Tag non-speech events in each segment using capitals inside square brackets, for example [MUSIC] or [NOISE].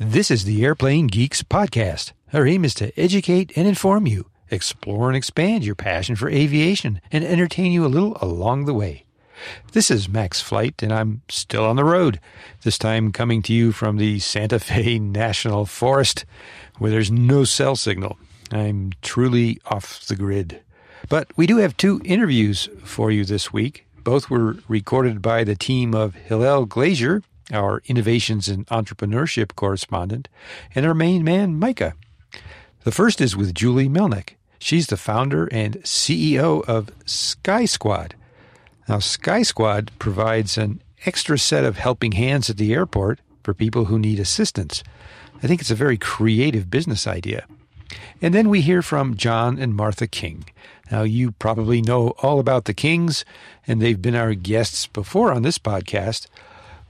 This is the Airplane Geeks podcast. Our aim is to educate and inform you, explore and expand your passion for aviation, and entertain you a little along the way. This is Max Flight, and I'm still on the road, this time coming to you from the Santa Fe [LAUGHS] National Forest, where there's no cell signal. I'm truly off the grid. But we do have two interviews for you this week. Both were recorded by the team of Hillel Glazer our innovations and entrepreneurship correspondent, and our main man, Micah. The first is with Julie Melnick. She's the founder and CEO of Sky Squad. Now, Sky Squad provides an extra set of helping hands at the airport for people who need assistance. I think it's a very creative business idea. And then we hear from John and Martha King. Now, you probably know all about the Kings, and they've been our guests before on this podcast.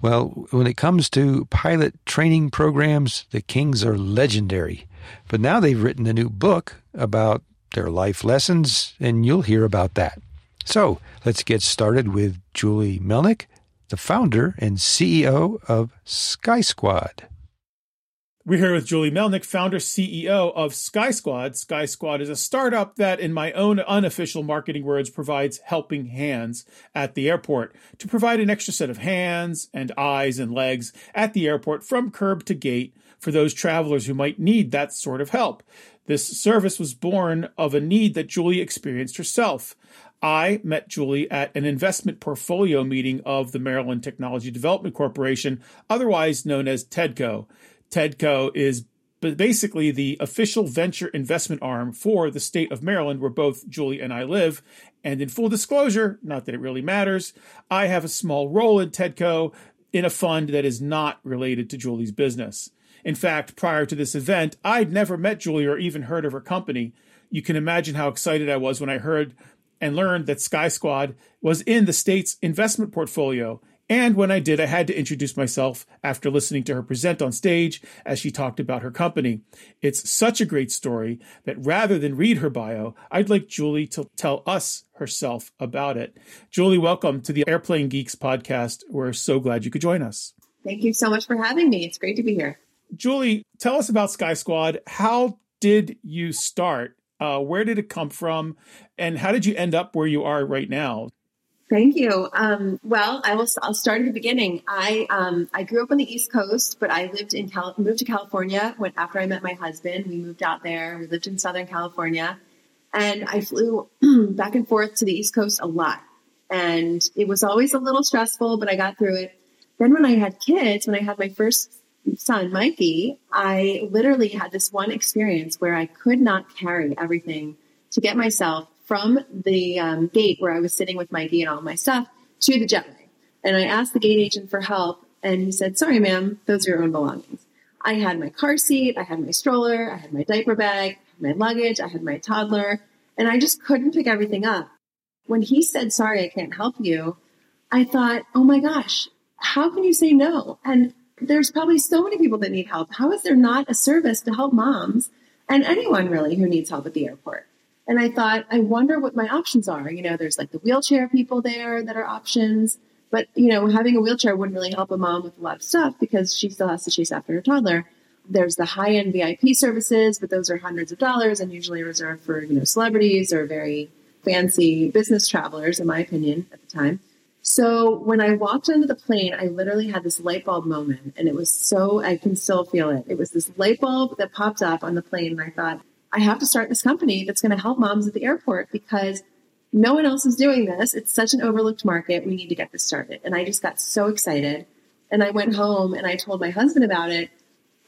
Well, when it comes to pilot training programs, the Kings are legendary. But now they've written a new book about their life lessons, and you'll hear about that. So let's get started with Julie Melnick, the founder and CEO of Sky Squad. We're here with Julie Melnick, founder CEO of Sky Squad. Sky Squad is a startup that, in my own unofficial marketing words, provides helping hands at the airport to provide an extra set of hands and eyes and legs at the airport from curb to gate for those travelers who might need that sort of help. This service was born of a need that Julie experienced herself. I met Julie at an investment portfolio meeting of the Maryland Technology Development Corporation, otherwise known as TEDCO. TEDCO is basically the official venture investment arm for the state of Maryland, where both Julie and I live. And in full disclosure, not that it really matters, I have a small role in TEDCO in a fund that is not related to Julie's business. In fact, prior to this event, I'd never met Julie or even heard of her company. You can imagine how excited I was when I heard and learned that Sky Squad was in the state's investment portfolio and when I did, I had to introduce myself after listening to her present on stage as she talked about her company. It's such a great story that rather than read her bio, I'd like Julie to tell us herself about it. Julie, welcome to the Airplane Geeks podcast. We're so glad you could join us. Thank you so much for having me. It's great to be here. Julie, tell us about Sky Squad. How did you start? Uh, where did it come from? And how did you end up where you are right now? Thank you. Um, well, I will. I'll start at the beginning. I um, I grew up on the East Coast, but I lived in Cal- moved to California when after I met my husband. We moved out there. We lived in Southern California, and I flew [CLEARS THROAT] back and forth to the East Coast a lot. And it was always a little stressful, but I got through it. Then when I had kids, when I had my first son, Mikey, I literally had this one experience where I could not carry everything to get myself from the um, gate where I was sitting with Mikey and all my stuff to the jetway. And I asked the gate agent for help, and he said, Sorry, ma'am, those are your own belongings. I had my car seat, I had my stroller, I had my diaper bag, my luggage, I had my toddler, and I just couldn't pick everything up. When he said, Sorry, I can't help you, I thought, Oh my gosh, how can you say no? And there's probably so many people that need help. How is there not a service to help moms and anyone really who needs help at the airport? And I thought, I wonder what my options are. You know, there's like the wheelchair people there that are options. But, you know, having a wheelchair wouldn't really help a mom with a lot of stuff because she still has to chase after her toddler. There's the high end VIP services, but those are hundreds of dollars and usually reserved for, you know, celebrities or very fancy business travelers, in my opinion, at the time. So when I walked onto the plane, I literally had this light bulb moment and it was so, I can still feel it. It was this light bulb that popped up on the plane and I thought, I have to start this company that's going to help moms at the airport because no one else is doing this. It's such an overlooked market. We need to get this started. And I just got so excited. And I went home and I told my husband about it.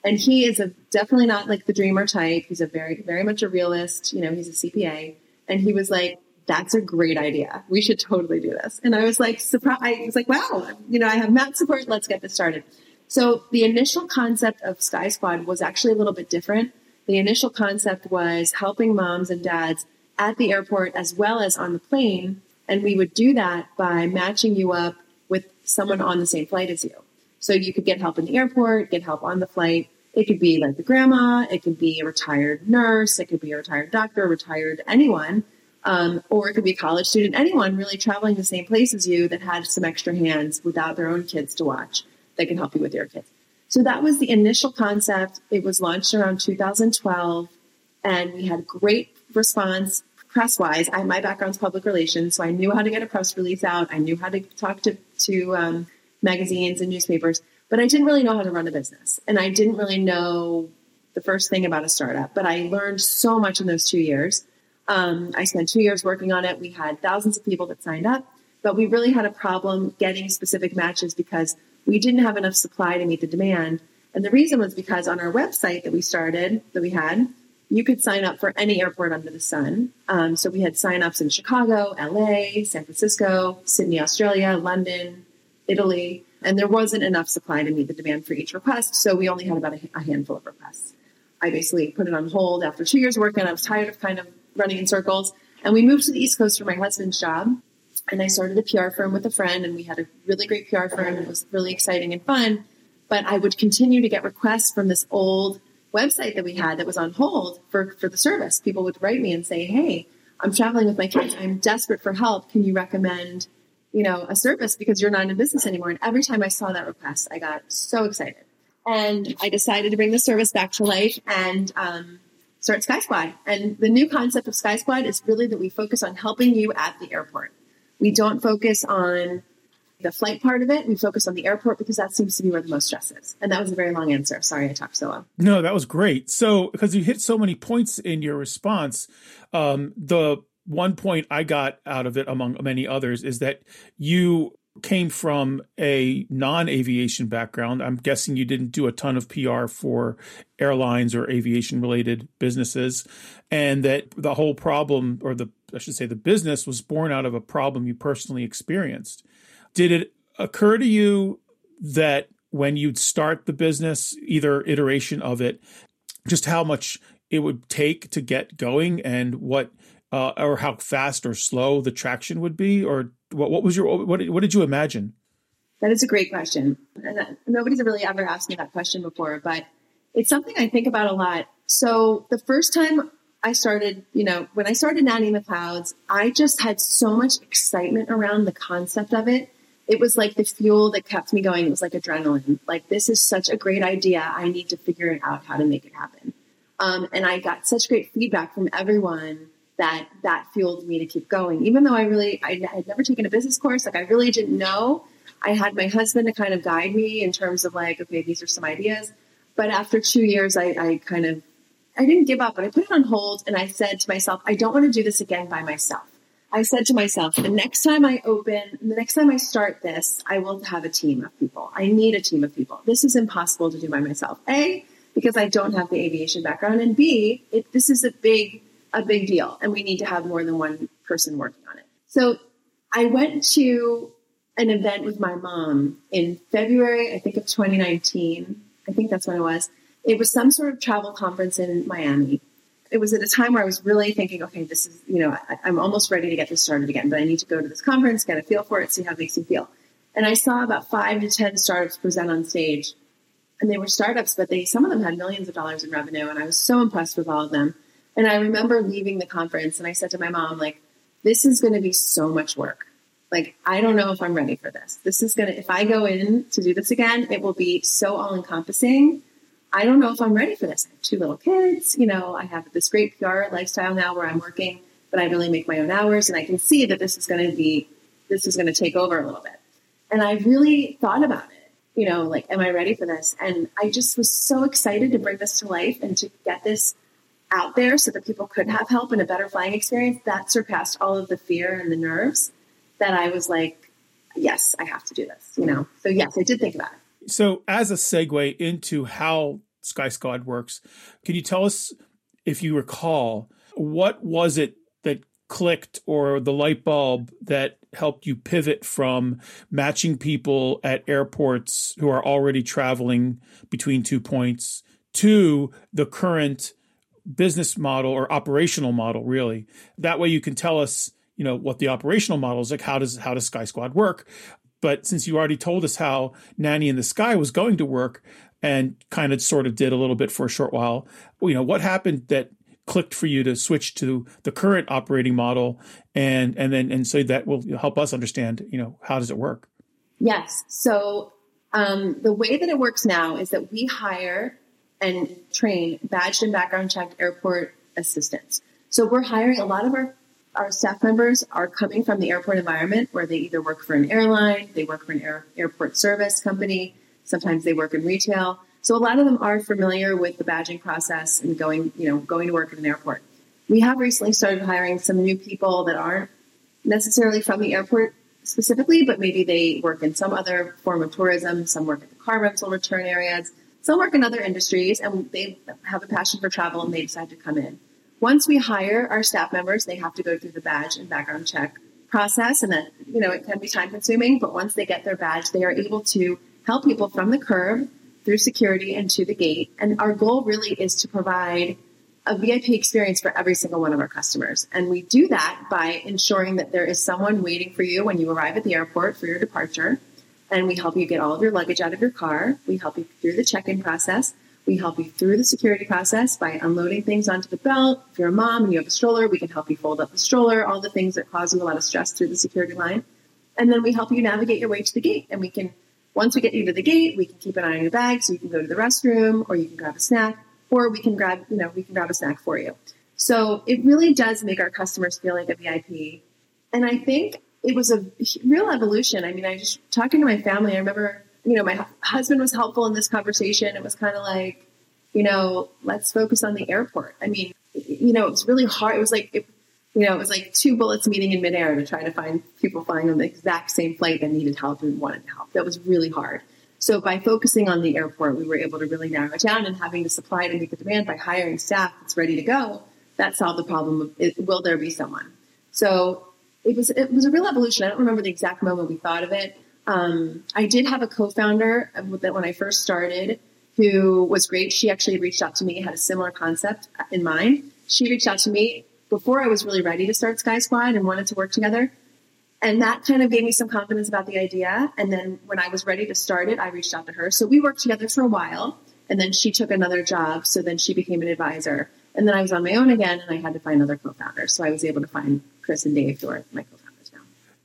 And he is a definitely not like the dreamer type. He's a very, very much a realist. You know, he's a CPA. And he was like, that's a great idea. We should totally do this. And I was like, surprised. I was like, wow, you know, I have Matt support. Let's get this started. So the initial concept of Sky Squad was actually a little bit different. The initial concept was helping moms and dads at the airport as well as on the plane. And we would do that by matching you up with someone on the same flight as you. So you could get help in the airport, get help on the flight. It could be like the grandma, it could be a retired nurse, it could be a retired doctor, retired anyone, um, or it could be a college student, anyone really traveling the same place as you that had some extra hands without their own kids to watch that can help you with your kids. So that was the initial concept. It was launched around 2012 and we had great response press wise. I, my background's public relations, so I knew how to get a press release out. I knew how to talk to, to um, magazines and newspapers, but I didn't really know how to run a business. And I didn't really know the first thing about a startup, but I learned so much in those two years. Um, I spent two years working on it. We had thousands of people that signed up, but we really had a problem getting specific matches because we didn't have enough supply to meet the demand. And the reason was because on our website that we started, that we had, you could sign up for any airport under the sun. Um, so we had signups in Chicago, LA, San Francisco, Sydney, Australia, London, Italy, and there wasn't enough supply to meet the demand for each request. So we only had about a, a handful of requests. I basically put it on hold after two years of working. I was tired of kind of running in circles. And we moved to the East Coast for my husband's job. And I started a PR firm with a friend, and we had a really great PR firm. It was really exciting and fun. But I would continue to get requests from this old website that we had that was on hold for, for the service. People would write me and say, Hey, I'm traveling with my kids. I'm desperate for help. Can you recommend, you know, a service because you're not in business anymore? And every time I saw that request, I got so excited. And I decided to bring the service back to life and um, start Sky Squad. And the new concept of Sky Squad is really that we focus on helping you at the airport. We don't focus on the flight part of it. We focus on the airport because that seems to be where the most stress is. And that was a very long answer. Sorry, I talked so long. No, that was great. So, because you hit so many points in your response, um, the one point I got out of it, among many others, is that you came from a non-aviation background. I'm guessing you didn't do a ton of PR for airlines or aviation related businesses and that the whole problem or the I should say the business was born out of a problem you personally experienced. Did it occur to you that when you'd start the business, either iteration of it, just how much it would take to get going and what uh, or how fast or slow the traction would be or what, what was your what, what did you imagine that is a great question and that, nobody's really ever asked me that question before but it's something i think about a lot so the first time i started you know when i started nanny in the clouds i just had so much excitement around the concept of it it was like the fuel that kept me going. It was like adrenaline. Like, this is such a great idea. I need to figure out how to make it happen. Um, and I got such great feedback from everyone that that fueled me to keep going. Even though I really, I had never taken a business course, like I really didn't know. I had my husband to kind of guide me in terms of like, okay, these are some ideas. But after two years, I, I kind of, I didn't give up, but I put it on hold and I said to myself, I don't want to do this again by myself. I said to myself, the next time I open, the next time I start this, I will have a team of people. I need a team of people. This is impossible to do by myself. A, because I don't have the aviation background, and B, it, this is a big, a big deal, and we need to have more than one person working on it. So I went to an event with my mom in February, I think of 2019. I think that's when it was. It was some sort of travel conference in Miami it was at a time where I was really thinking, okay, this is, you know, I, am almost ready to get this started again, but I need to go to this conference, get a feel for it, see how it makes me feel. And I saw about five to 10 startups present on stage. And they were startups, but they, some of them had millions of dollars in revenue. And I was so impressed with all of them. And I remember leaving the conference and I said to my mom, like, this is going to be so much work. Like, I don't know if I'm ready for this. This is going to, if I go in to do this again, it will be so all encompassing I don't know if I'm ready for this. I have two little kids. You know, I have this great PR lifestyle now where I'm working, but I really make my own hours and I can see that this is going to be, this is going to take over a little bit. And I really thought about it, you know, like, am I ready for this? And I just was so excited to bring this to life and to get this out there so that people could have help and a better flying experience that surpassed all of the fear and the nerves that I was like, yes, I have to do this, you know? So yes, I did think about it. So, as a segue into how Sky Squad works, can you tell us, if you recall, what was it that clicked or the light bulb that helped you pivot from matching people at airports who are already traveling between two points to the current business model or operational model really that way you can tell us you know what the operational model is like how does how does sky squad work but since you already told us how Nanny in the Sky was going to work and kind of sort of did a little bit for a short while, you know, what happened that clicked for you to switch to the current operating model and and then and so that will help us understand, you know, how does it work? Yes. So Um, the way that it works now is that we hire and train badged and background checked airport assistants. So we're hiring a lot of our our staff members are coming from the airport environment where they either work for an airline, they work for an air, airport service company, sometimes they work in retail. So a lot of them are familiar with the badging process and going, you know, going to work at an airport. We have recently started hiring some new people that aren't necessarily from the airport specifically, but maybe they work in some other form of tourism, some work at the car rental return areas, some work in other industries, and they have a passion for travel and they decide to come in. Once we hire our staff members, they have to go through the badge and background check process, and then you know it can be time consuming. But once they get their badge, they are able to help people from the curb through security and to the gate. And our goal really is to provide a VIP experience for every single one of our customers. And we do that by ensuring that there is someone waiting for you when you arrive at the airport for your departure. And we help you get all of your luggage out of your car. We help you through the check in process. We help you through the security process by unloading things onto the belt. If you're a mom and you have a stroller, we can help you fold up the stroller, all the things that cause you a lot of stress through the security line. And then we help you navigate your way to the gate. And we can, once we get you to the gate, we can keep an eye on your bag so you can go to the restroom or you can grab a snack or we can grab, you know, we can grab a snack for you. So it really does make our customers feel like a VIP. And I think it was a real evolution. I mean, I just talking to my family, I remember, you know, my husband was helpful in this conversation. It was kind of like, you know, let's focus on the airport. I mean, you know, it was really hard. It was like, it, you know, it was like two bullets meeting in midair to try to find people flying on the exact same flight that needed help and wanted help. That was really hard. So by focusing on the airport, we were able to really narrow it down and having the supply to meet the demand by hiring staff that's ready to go. That solved the problem of will there be someone? So it was it was a real evolution. I don't remember the exact moment we thought of it. Um, I did have a co-founder that when I first started, who was great. She actually reached out to me, had a similar concept in mind. She reached out to me before I was really ready to start Sky Squad and wanted to work together. And that kind of gave me some confidence about the idea. And then when I was ready to start it, I reached out to her. So we worked together for a while. And then she took another job. So then she became an advisor. And then I was on my own again and I had to find other co founders. So I was able to find Chris and Dave, who are my co founders now.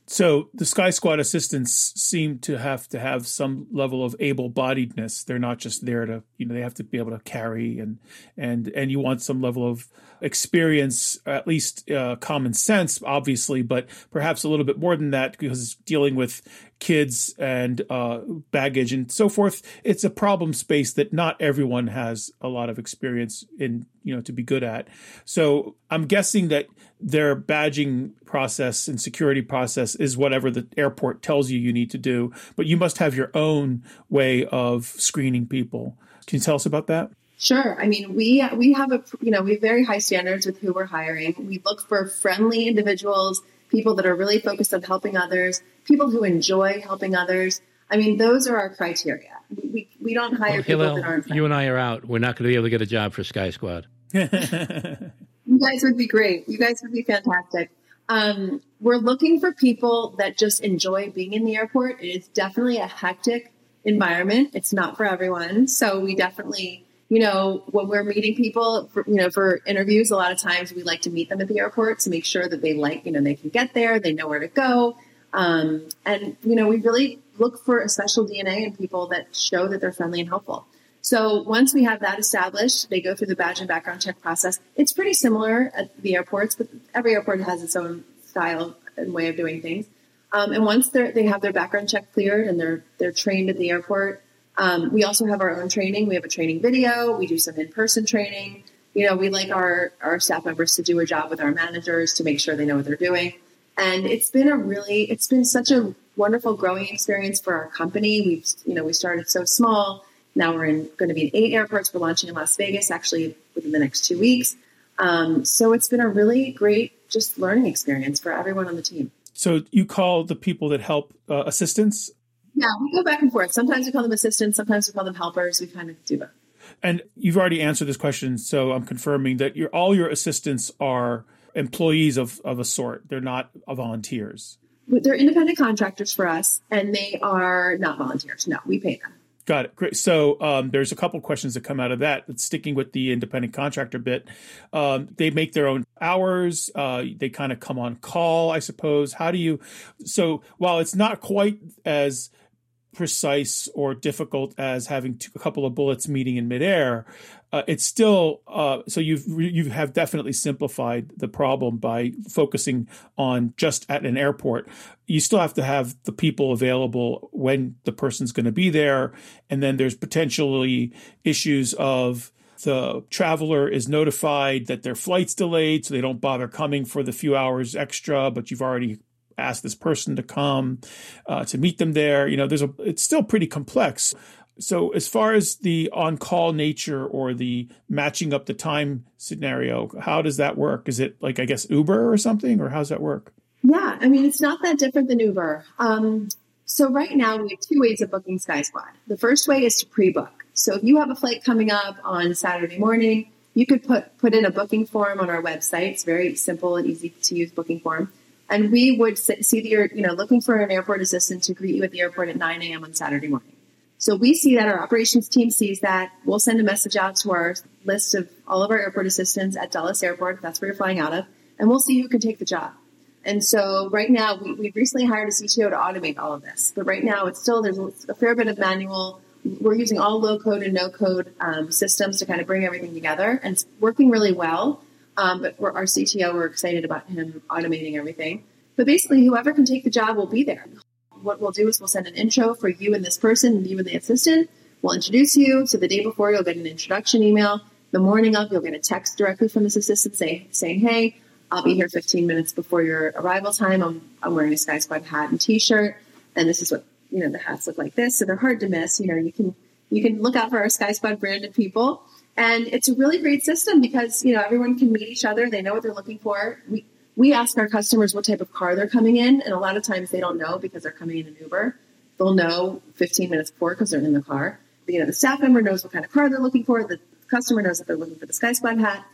So the Sky Squad assistants seem to have to have some level of able bodiedness. They're not just there to, you know, they have to be able to carry and, and, and you want some level of experience, at least uh, common sense, obviously, but perhaps a little bit more than that because dealing with kids and uh, baggage and so forth, it's a problem space that not everyone has a lot of experience in, you know, to be good at. So I'm guessing that their badging process and security process is whatever the airport tells you you need to do, but you must have your own way of screening people. Can you tell us about that? Sure. I mean, we we have a you know we have very high standards with who we're hiring. We look for friendly individuals, people that are really focused on helping others, people who enjoy helping others. I mean, those are our criteria. We we don't hire well, people that aren't. You and I are out. We're not going to be able to get a job for Sky Squad. [LAUGHS] you guys would be great. You guys would be fantastic. Um, we're looking for people that just enjoy being in the airport. It is definitely a hectic environment. It's not for everyone. So we definitely you know, when we're meeting people, for, you know, for interviews, a lot of times we like to meet them at the airport to make sure that they like, you know, they can get there, they know where to go. Um, and, you know, we really look for a special DNA in people that show that they're friendly and helpful. So once we have that established, they go through the badge and background check process. It's pretty similar at the airports, but every airport has its own style and way of doing things. Um, and once they have their background check cleared and they're they're trained at the airport, um, we also have our own training. We have a training video. We do some in-person training. You know, we like our, our staff members to do a job with our managers to make sure they know what they're doing. And it's been a really, it's been such a wonderful growing experience for our company. We've, you know, we started so small. Now we're in, going to be in eight airports. We're launching in Las Vegas actually within the next two weeks. Um, so it's been a really great just learning experience for everyone on the team. So you call the people that help uh, assistants yeah, we go back and forth. Sometimes we call them assistants, sometimes we call them helpers. We kind of do both. And you've already answered this question, so I'm confirming that your all your assistants are employees of, of a sort. They're not volunteers. They're independent contractors for us, and they are not volunteers. No, we pay them. Got it. Great. So um, there's a couple questions that come out of that. That's sticking with the independent contractor bit. Um, they make their own hours. Uh, they kind of come on call, I suppose. How do you? So while it's not quite as precise or difficult as having two, a couple of bullets meeting in midair. Uh, it's still uh, so you've you have definitely simplified the problem by focusing on just at an airport. You still have to have the people available when the person's going to be there, and then there's potentially issues of the traveler is notified that their flight's delayed, so they don't bother coming for the few hours extra, but you've already asked this person to come uh, to meet them there. You know, there's a it's still pretty complex. So as far as the on-call nature or the matching up the time scenario, how does that work? Is it like I guess Uber or something, or how's that work? Yeah, I mean it's not that different than Uber. Um, so right now we have two ways of booking Sky Squad. The first way is to pre-book. So if you have a flight coming up on Saturday morning, you could put put in a booking form on our website. It's very simple and easy to use booking form. And we would see that you're, you know, looking for an airport assistant to greet you at the airport at 9 a.m. on Saturday morning. So we see that our operations team sees that. We'll send a message out to our list of all of our airport assistants at Dallas Airport. That's where you're flying out of. And we'll see who can take the job. And so right now we, we've recently hired a CTO to automate all of this. But right now it's still, there's a fair bit of manual. We're using all low code and no code um, systems to kind of bring everything together and it's working really well. Um, but for our CTO, we're excited about him automating everything. But basically, whoever can take the job will be there. What we'll do is we'll send an intro for you and this person, and you and the assistant. We'll introduce you. So the day before, you'll get an introduction email. The morning of, you'll get a text directly from this assistant say, saying, "Hey, I'll be here 15 minutes before your arrival time. I'm, I'm wearing a Sky Squad hat and T-shirt, and this is what you know the hats look like. This, so they're hard to miss. You know, you can you can look out for our Sky Squad branded people." And it's a really great system because, you know, everyone can meet each other. They know what they're looking for. We, we ask our customers what type of car they're coming in. And a lot of times they don't know because they're coming in an Uber. They'll know 15 minutes before because they're in the car. But, you know, the staff member knows what kind of car they're looking for. The customer knows that they're looking for the Sky Squad hat.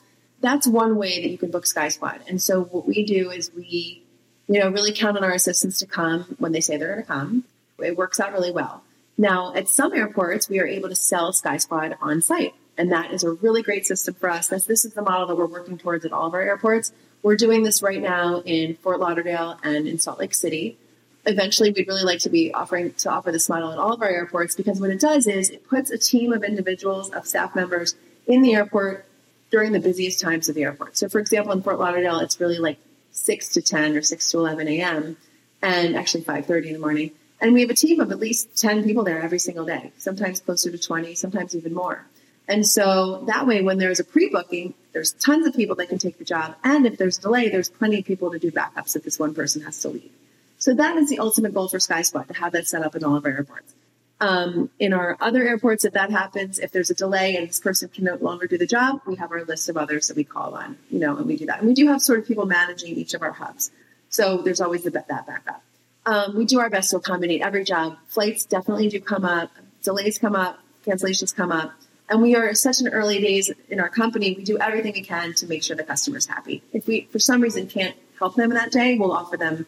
That's one way that you can book Sky Squad. And so what we do is we, you know, really count on our assistants to come when they say they're going to come. It works out really well. Now, at some airports, we are able to sell Sky Squad on site. And that is a really great system for us. That's, this is the model that we're working towards at all of our airports. We're doing this right now in Fort Lauderdale and in Salt Lake City. Eventually, we'd really like to be offering to offer this model at all of our airports because what it does is it puts a team of individuals, of staff members in the airport during the busiest times of the airport. So, for example, in Fort Lauderdale, it's really like 6 to 10 or 6 to 11 a.m. and actually 5.30 in the morning. And we have a team of at least 10 people there every single day, sometimes closer to 20, sometimes even more. And so that way, when there's a pre-booking, there's tons of people that can take the job. And if there's a delay, there's plenty of people to do backups if this one person has to leave. So that is the ultimate goal for SkySquad to have that set up in all of our airports. Um, in our other airports, if that happens, if there's a delay and this person can no longer do the job, we have our list of others that we call on, you know, and we do that. And we do have sort of people managing each of our hubs. So there's always the, that backup. Um, we do our best to accommodate every job. Flights definitely do come up. Delays come up. Cancellations come up. And we are such an early days in our company. We do everything we can to make sure the customer's happy. If we, for some reason, can't help them that day, we'll offer them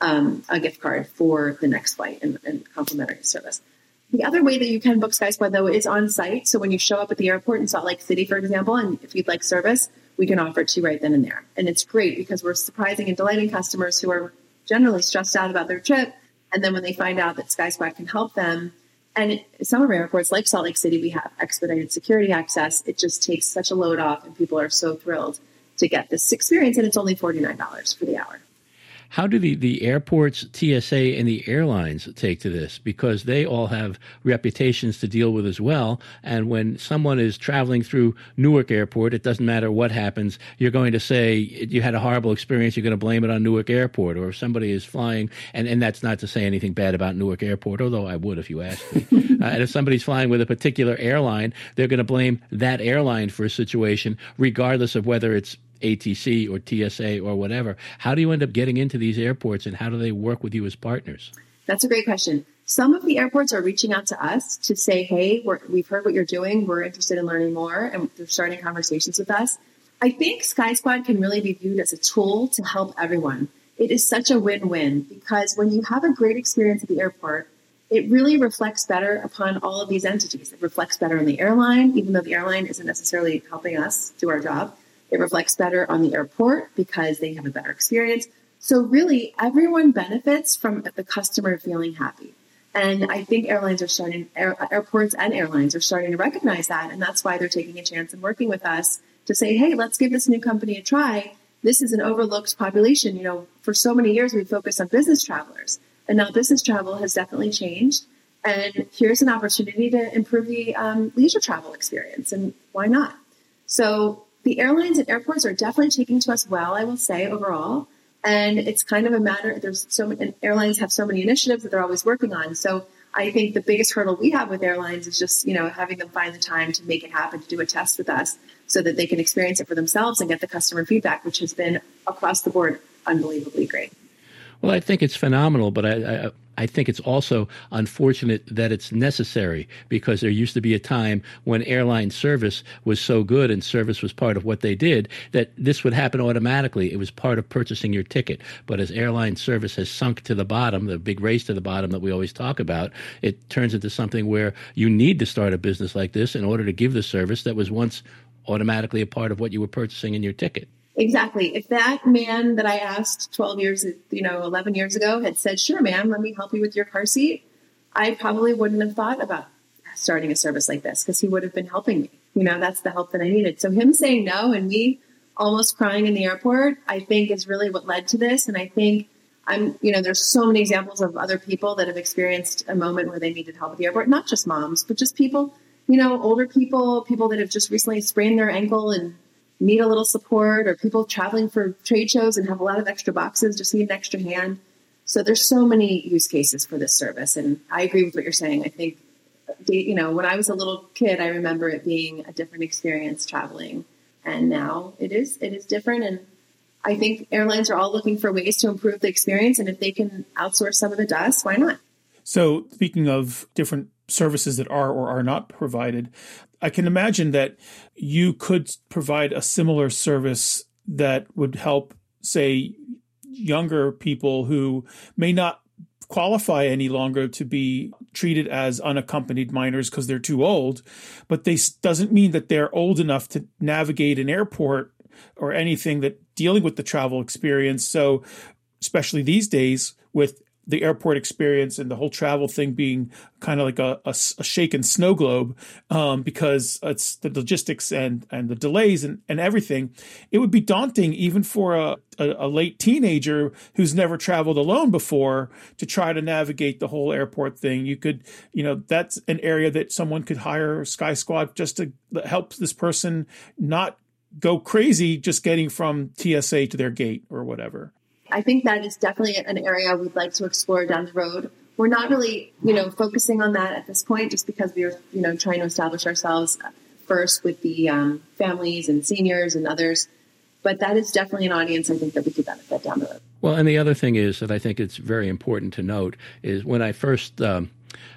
um, a gift card for the next flight and, and complimentary service. The other way that you can book SkySquad though is on site. So when you show up at the airport in Salt Lake City, for example, and if you'd like service, we can offer it to you right then and there. And it's great because we're surprising and delighting customers who are generally stressed out about their trip. And then when they find out that SkySquad can help them, and some of our airports, like Salt Lake City, we have expedited security access. It just takes such a load off, and people are so thrilled to get this experience. And it's only $49 for the hour. How do the, the airports, TSA, and the airlines take to this? Because they all have reputations to deal with as well. And when someone is traveling through Newark Airport, it doesn't matter what happens. You're going to say you had a horrible experience. You're going to blame it on Newark Airport. Or if somebody is flying, and, and that's not to say anything bad about Newark Airport, although I would if you asked me. [LAUGHS] uh, and if somebody's flying with a particular airline, they're going to blame that airline for a situation, regardless of whether it's ATC or TSA or whatever. How do you end up getting into these airports and how do they work with you as partners? That's a great question. Some of the airports are reaching out to us to say, hey, we have heard what you're doing. We're interested in learning more. And they're starting conversations with us. I think Sky Squad can really be viewed as a tool to help everyone. It is such a win win because when you have a great experience at the airport, it really reflects better upon all of these entities. It reflects better on the airline, even though the airline isn't necessarily helping us do our job. It reflects better on the airport because they have a better experience. So really everyone benefits from the customer feeling happy. And I think airlines are starting, air, airports and airlines are starting to recognize that. And that's why they're taking a chance and working with us to say, hey, let's give this new company a try. This is an overlooked population. You know, for so many years, we focused on business travelers. And now business travel has definitely changed. And here's an opportunity to improve the um, leisure travel experience. And why not? So the airlines and airports are definitely taking to us well, I will say, overall. And it's kind of a matter, there's so many, airlines have so many initiatives that they're always working on. So I think the biggest hurdle we have with airlines is just, you know, having them find the time to make it happen, to do a test with us so that they can experience it for themselves and get the customer feedback, which has been across the board unbelievably great. Well, I think it's phenomenal, but I, I, I think it's also unfortunate that it's necessary because there used to be a time when airline service was so good and service was part of what they did that this would happen automatically. It was part of purchasing your ticket. But as airline service has sunk to the bottom, the big race to the bottom that we always talk about, it turns into something where you need to start a business like this in order to give the service that was once automatically a part of what you were purchasing in your ticket. Exactly. If that man that I asked 12 years, you know, 11 years ago had said, sure, ma'am, let me help you with your car seat, I probably wouldn't have thought about starting a service like this because he would have been helping me. You know, that's the help that I needed. So him saying no and me almost crying in the airport, I think is really what led to this. And I think I'm, you know, there's so many examples of other people that have experienced a moment where they needed help at the airport, not just moms, but just people, you know, older people, people that have just recently sprained their ankle and need a little support or people traveling for trade shows and have a lot of extra boxes, just need an extra hand. So there's so many use cases for this service. And I agree with what you're saying. I think, you know, when I was a little kid, I remember it being a different experience traveling. And now it is, it is different. And I think airlines are all looking for ways to improve the experience. And if they can outsource some of the dust, why not? So speaking of different services that are or are not provided. I can imagine that you could provide a similar service that would help, say, younger people who may not qualify any longer to be treated as unaccompanied minors because they're too old but this doesn't mean that they're old enough to navigate an airport or anything that dealing with the travel experience. So especially these days with the airport experience and the whole travel thing being kind of like a, a, a shaken snow globe um, because it's the logistics and, and the delays and, and everything. It would be daunting even for a, a, a late teenager who's never traveled alone before to try to navigate the whole airport thing. You could, you know, that's an area that someone could hire Sky Squad just to help this person not go crazy just getting from TSA to their gate or whatever. I think that is definitely an area we'd like to explore down the road. We're not really, you know, focusing on that at this point, just because we're, you know, trying to establish ourselves first with the um, families and seniors and others. But that is definitely an audience I think that we could benefit down the road. Well, and the other thing is that I think it's very important to note is when I first um,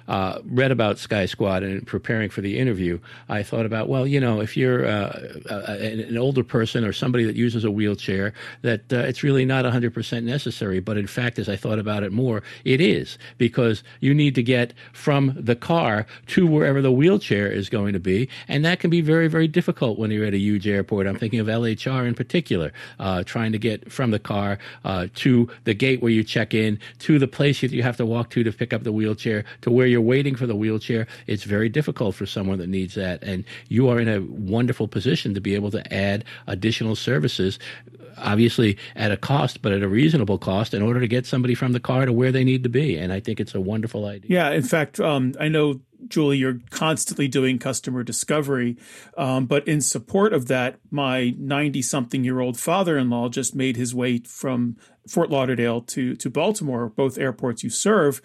uh, read about Sky Squad and preparing for the interview, I thought about, well, you know, if you're uh, an older person or somebody that uses a wheelchair, that uh, it's really not 100% necessary. But in fact, as I thought about it more, it is because you need to get from the car to wherever the wheelchair is going to be. And that can be very, very difficult when you're at a huge airport. I'm thinking of LHR in particular, uh, trying to get from the car uh, to the gate where you check in, to the place that you have to walk to to pick up the wheelchair, to where you're waiting for the wheelchair, it's very difficult for someone that needs that. And you are in a wonderful position to be able to add additional services, obviously at a cost, but at a reasonable cost in order to get somebody from the car to where they need to be. And I think it's a wonderful idea. Yeah. In fact, um, I know Julie, you're constantly doing customer discovery. Um, but in support of that, my 90 something year old father in law just made his way from Fort Lauderdale to, to Baltimore, both airports you serve.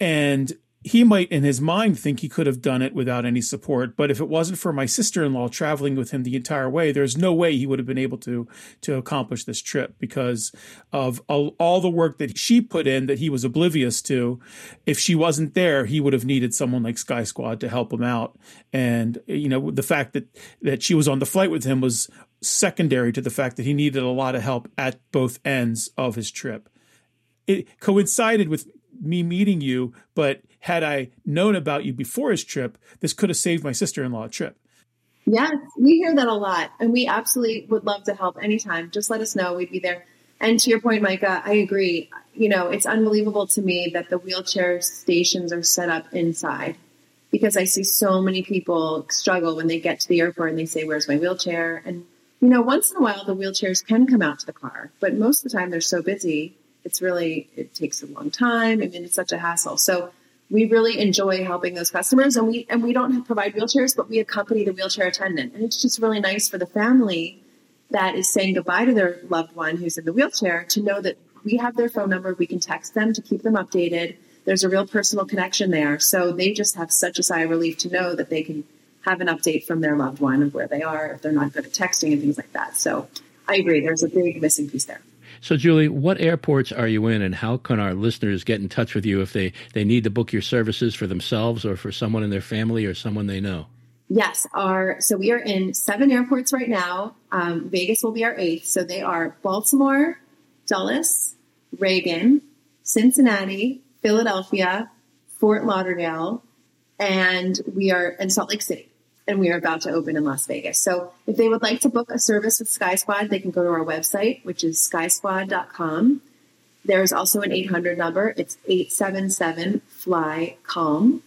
And he might in his mind think he could have done it without any support but if it wasn't for my sister-in-law traveling with him the entire way there's no way he would have been able to to accomplish this trip because of all, all, the work that she put in that he was oblivious to. If she wasn't there he would have needed someone like sky squad to help him out. And you know the fact that that she was on the flight with him was secondary to the fact that he needed a lot of help at both ends of his trip. It coincided with me meeting you, but had I known about you before his trip, this could have saved my sister in law a trip. Yes, we hear that a lot, and we absolutely would love to help anytime. Just let us know; we'd be there. And to your point, Micah, I agree. You know, it's unbelievable to me that the wheelchair stations are set up inside because I see so many people struggle when they get to the airport and they say, Where's my wheelchair? And, you know, once in a while the wheelchairs can come out to the car, but most of the time they're so busy, it's really, it takes a long time. I mean, it's such a hassle. So we really enjoy helping those customers and we, and we don't provide wheelchairs, but we accompany the wheelchair attendant. And it's just really nice for the family that is saying goodbye to their loved one who's in the wheelchair to know that we have their phone number, we can text them to keep them updated there's a real personal connection there. So they just have such a sigh of relief to know that they can have an update from their loved one of where they are if they're not good at texting and things like that. So I agree. There's a big missing piece there. So, Julie, what airports are you in, and how can our listeners get in touch with you if they, they need to book your services for themselves or for someone in their family or someone they know? Yes, our so we are in seven airports right now. Um, Vegas will be our eighth. So they are Baltimore, Dulles, Reagan, Cincinnati, Philadelphia, Fort Lauderdale, and we are in Salt Lake City. And we are about to open in Las Vegas. So if they would like to book a service with Sky Squad, they can go to our website, which is skysquad.com. There's also an 800 number. It's 877 fly calm.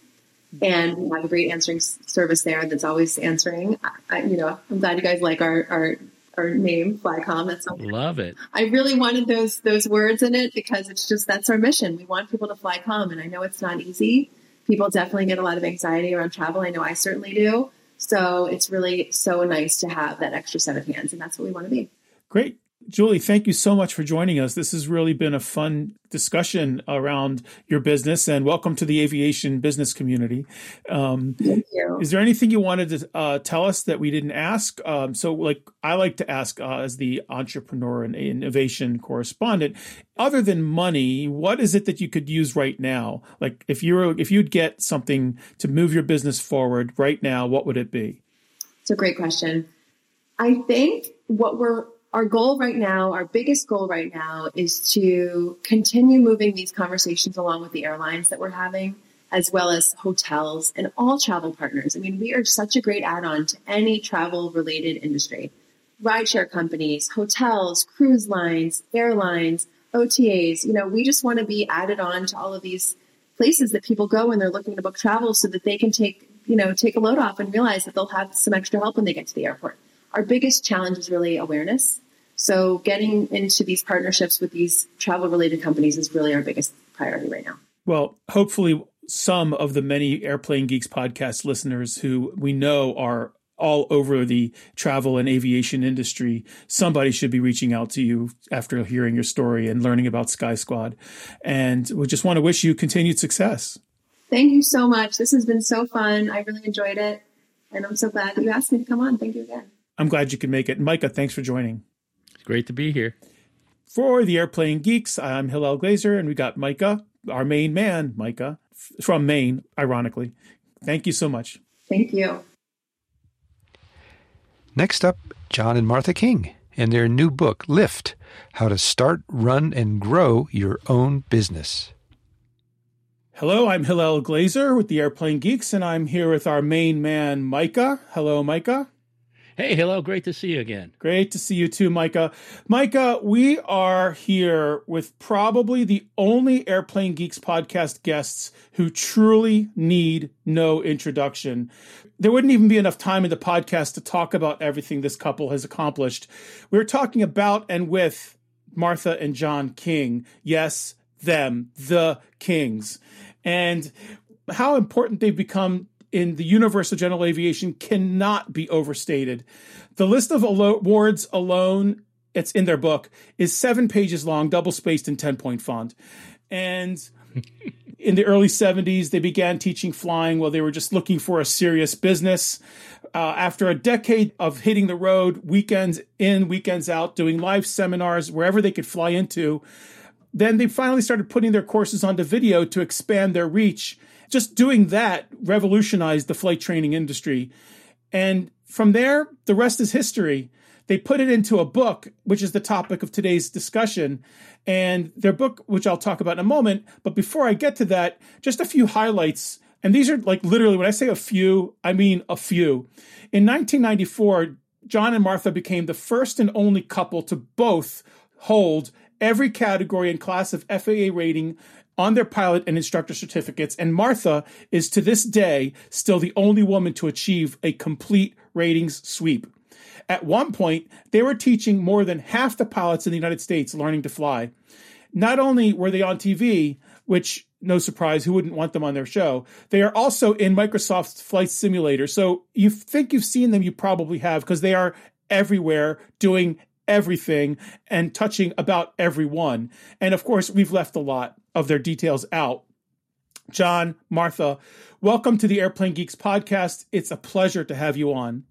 And we have a great answering service there that's always answering. I, you know, I'm glad you guys like our, our our name, FlyCalm. That's something. Love it. I really wanted those those words in it because it's just that's our mission. We want people to fly calm, and I know it's not easy. People definitely get a lot of anxiety around travel. I know I certainly do. So it's really so nice to have that extra set of hands, and that's what we want to be. Great. Julie, thank you so much for joining us. This has really been a fun discussion around your business, and welcome to the aviation business community. Um, thank you. Is there anything you wanted to uh, tell us that we didn't ask? Um, so, like I like to ask uh, as the entrepreneur and innovation correspondent, other than money, what is it that you could use right now? Like if you were if you'd get something to move your business forward right now, what would it be? It's a great question. I think what we're our goal right now, our biggest goal right now is to continue moving these conversations along with the airlines that we're having, as well as hotels and all travel partners. I mean, we are such a great add on to any travel related industry. Rideshare companies, hotels, cruise lines, airlines, OTAs, you know, we just want to be added on to all of these places that people go when they're looking to book travel so that they can take, you know, take a load off and realize that they'll have some extra help when they get to the airport. Our biggest challenge is really awareness so getting into these partnerships with these travel related companies is really our biggest priority right now. Well, hopefully some of the many Airplane Geeks podcast listeners who we know are all over the travel and aviation industry, somebody should be reaching out to you after hearing your story and learning about Sky Squad. And we just want to wish you continued success. Thank you so much. This has been so fun. I really enjoyed it. And I'm so glad that you asked me to come on. Thank you again. I'm glad you could make it. Micah, thanks for joining. It's great to be here. For the Airplane Geeks, I'm Hillel Glazer, and we got Micah, our main man, Micah, from Maine, ironically. Thank you so much. Thank you. Next up, John and Martha King and their new book, Lift How to Start, Run, and Grow Your Own Business. Hello, I'm Hillel Glazer with the Airplane Geeks, and I'm here with our main man, Micah. Hello, Micah. Hey, hello. Great to see you again. Great to see you too, Micah. Micah, we are here with probably the only Airplane Geeks podcast guests who truly need no introduction. There wouldn't even be enough time in the podcast to talk about everything this couple has accomplished. We're talking about and with Martha and John King. Yes, them, the Kings. And how important they've become in the universe of general aviation cannot be overstated. The list of awards alone, it's in their book, is seven pages long, double spaced in 10 point font. And [LAUGHS] in the early 70s, they began teaching flying while they were just looking for a serious business. Uh, after a decade of hitting the road, weekends in, weekends out, doing live seminars wherever they could fly into, then they finally started putting their courses onto video to expand their reach just doing that revolutionized the flight training industry. And from there, the rest is history. They put it into a book, which is the topic of today's discussion. And their book, which I'll talk about in a moment. But before I get to that, just a few highlights. And these are like literally, when I say a few, I mean a few. In 1994, John and Martha became the first and only couple to both hold every category and class of FAA rating on their pilot and instructor certificates, and Martha is to this day still the only woman to achieve a complete ratings sweep. At one point, they were teaching more than half the pilots in the United States learning to fly. Not only were they on TV, which no surprise, who wouldn't want them on their show? They are also in Microsoft's Flight Simulator. So you think you've seen them, you probably have, because they are everywhere doing everything and touching about everyone. And of course, we've left a lot of their details out. John, Martha, welcome to the Airplane Geeks podcast. It's a pleasure to have you on.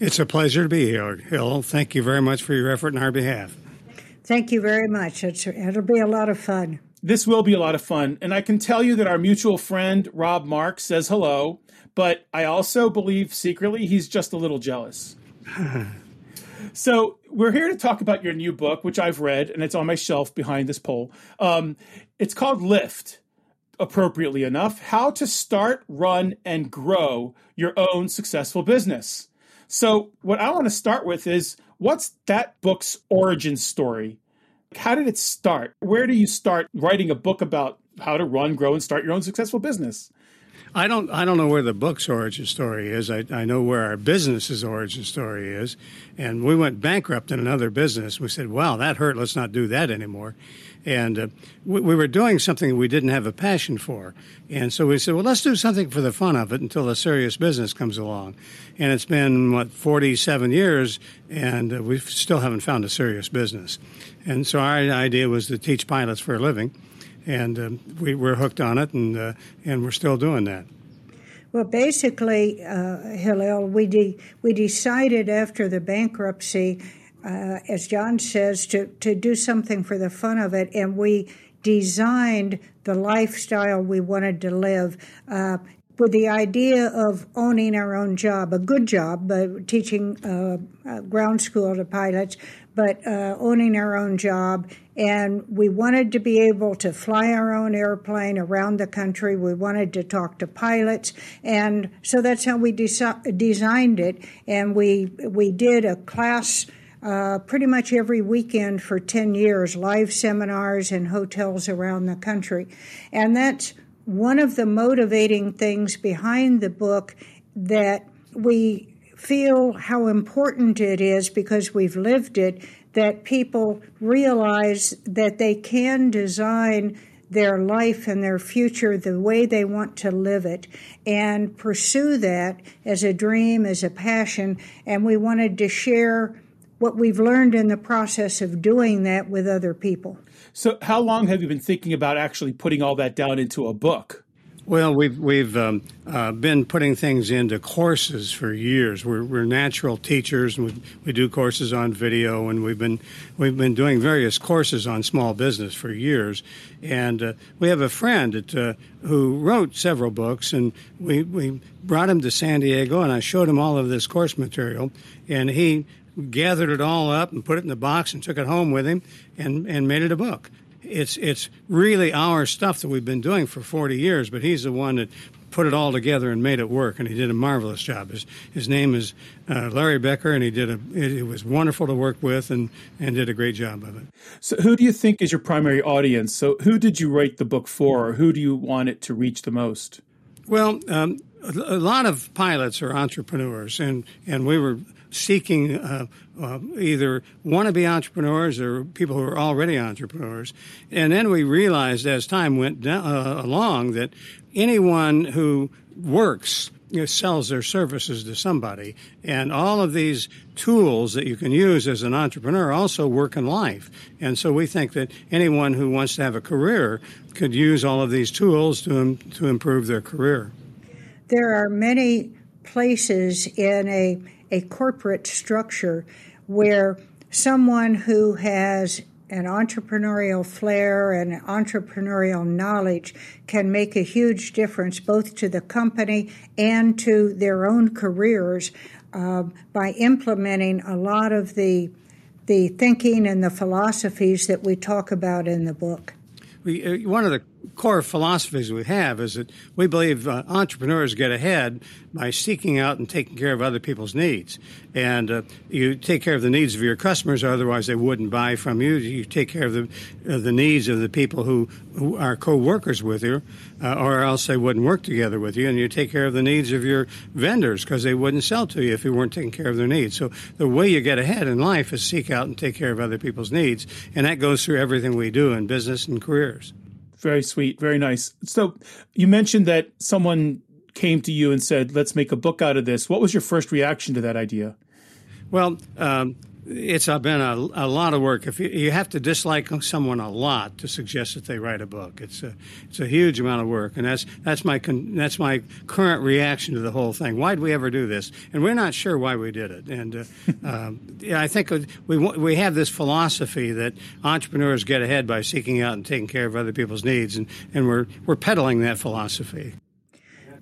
It's a pleasure to be here, Hill. Thank you very much for your effort on our behalf. Thank you very much. It's, it'll be a lot of fun. This will be a lot of fun. And I can tell you that our mutual friend, Rob Mark, says hello, but I also believe secretly he's just a little jealous. [LAUGHS] so we're here to talk about your new book, which I've read, and it's on my shelf behind this pole. Um, it's called Lift, appropriately enough How to Start, Run, and Grow Your Own Successful Business. So, what I want to start with is what's that book's origin story? How did it start? Where do you start writing a book about how to run, grow, and start your own successful business? I don't. I don't know where the book's origin story is. I, I know where our business's origin story is. And we went bankrupt in another business. We said, "Wow, that hurt. Let's not do that anymore." And uh, we, we, were doing something we didn't have a passion for. And so we said, well, let's do something for the fun of it until a serious business comes along. And it's been, what, 47 years, and uh, we still haven't found a serious business. And so our idea was to teach pilots for a living. And uh, we, we're hooked on it, and, uh, and we're still doing that. Well, basically, uh, Hillel, we, de- we decided after the bankruptcy uh, as John says, to, to do something for the fun of it. And we designed the lifestyle we wanted to live. Uh, with the idea of owning our own job, a good job, teaching uh, uh, ground school to pilots, but uh, owning our own job. And we wanted to be able to fly our own airplane around the country. We wanted to talk to pilots. And so that's how we desi- designed it. And we, we did a class uh, pretty much every weekend for 10 years, live seminars in hotels around the country. And that's one of the motivating things behind the book that we feel how important it is because we've lived it that people realize that they can design their life and their future the way they want to live it and pursue that as a dream, as a passion. And we wanted to share what we've learned in the process of doing that with other people. So, how long have you been thinking about actually putting all that down into a book? Well, we've we've um, uh, been putting things into courses for years. We're, we're natural teachers, and we, we do courses on video, and we've been we've been doing various courses on small business for years. And uh, we have a friend that, uh, who wrote several books, and we we brought him to San Diego, and I showed him all of this course material, and he gathered it all up and put it in the box and took it home with him and, and made it a book. It's, it's really our stuff that we've been doing for 40 years, but he's the one that put it all together and made it work, and he did a marvelous job. His, his name is uh, Larry Becker, and he did a. It, it, was wonderful to work with, and and did a great job of it. So, who do you think is your primary audience? So, who did you write the book for, or who do you want it to reach the most? Well, um, a, a lot of pilots are entrepreneurs, and and we were seeking uh, uh, either wannabe entrepreneurs or people who are already entrepreneurs. And then we realized as time went down, uh, along that anyone who works you know, sells their services to somebody. And all of these tools that you can use as an entrepreneur also work in life. And so we think that anyone who wants to have a career could use all of these tools to, to improve their career. There are many places in a a corporate structure where someone who has an entrepreneurial flair and entrepreneurial knowledge can make a huge difference both to the company and to their own careers uh, by implementing a lot of the the thinking and the philosophies that we talk about in the book. Uh, one of the core philosophies we have is that we believe uh, entrepreneurs get ahead by seeking out and taking care of other people's needs. And uh, you take care of the needs of your customers, otherwise they wouldn't buy from you. You take care of the of the needs of the people who, who are co-workers with you, uh, or else they wouldn't work together with you. And you take care of the needs of your vendors because they wouldn't sell to you if you weren't taking care of their needs. So the way you get ahead in life is seek out and take care of other people's needs, and that goes through everything we do in business and careers. Very sweet, very nice. So you mentioned that someone came to you and said, "Let's make a book out of this." What was your first reaction to that idea? Well, um, it's been a, a, lot of work. If you, you, have to dislike someone a lot to suggest that they write a book, it's a it's a huge amount of work, and that's that's my con, that's my current reaction to the whole thing. Why did we ever do this? And we're not sure why we did it. And uh, um, [LAUGHS] yeah, I think we we have this philosophy that entrepreneurs get ahead by seeking out and taking care of other people's needs, and, and we're we're peddling that philosophy.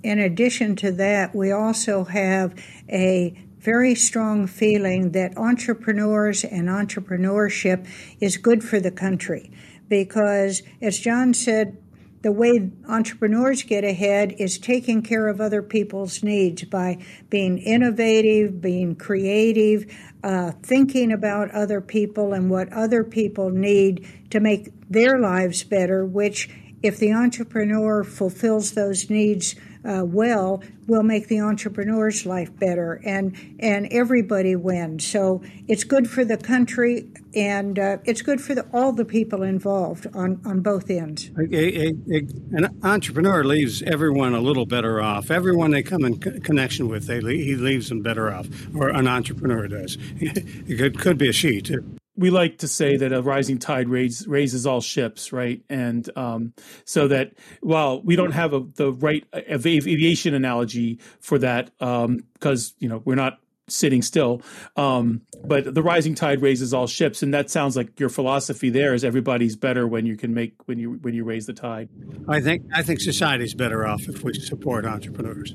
In addition to that, we also have a very strong feeling that entrepreneurs and entrepreneurship is good for the country. Because, as John said, the way entrepreneurs get ahead is taking care of other people's needs by being innovative, being creative, uh, thinking about other people and what other people need to make their lives better, which, if the entrepreneur fulfills those needs uh, well will make the entrepreneur's life better, and and everybody wins. So it's good for the country, and uh, it's good for the, all the people involved on on both ends. A, a, a, an entrepreneur leaves everyone a little better off. Everyone they come in connection with, they he leaves them better off, or an entrepreneur does. [LAUGHS] it could, could be a she too we like to say that a rising tide raise, raises all ships, right? And um, so that while we don't have a, the right aviation analogy for that, because um, you know we're not sitting still, um, but the rising tide raises all ships, and that sounds like your philosophy there is everybody's better when you can make when you when you raise the tide. I think I think society's better off if we support entrepreneurs.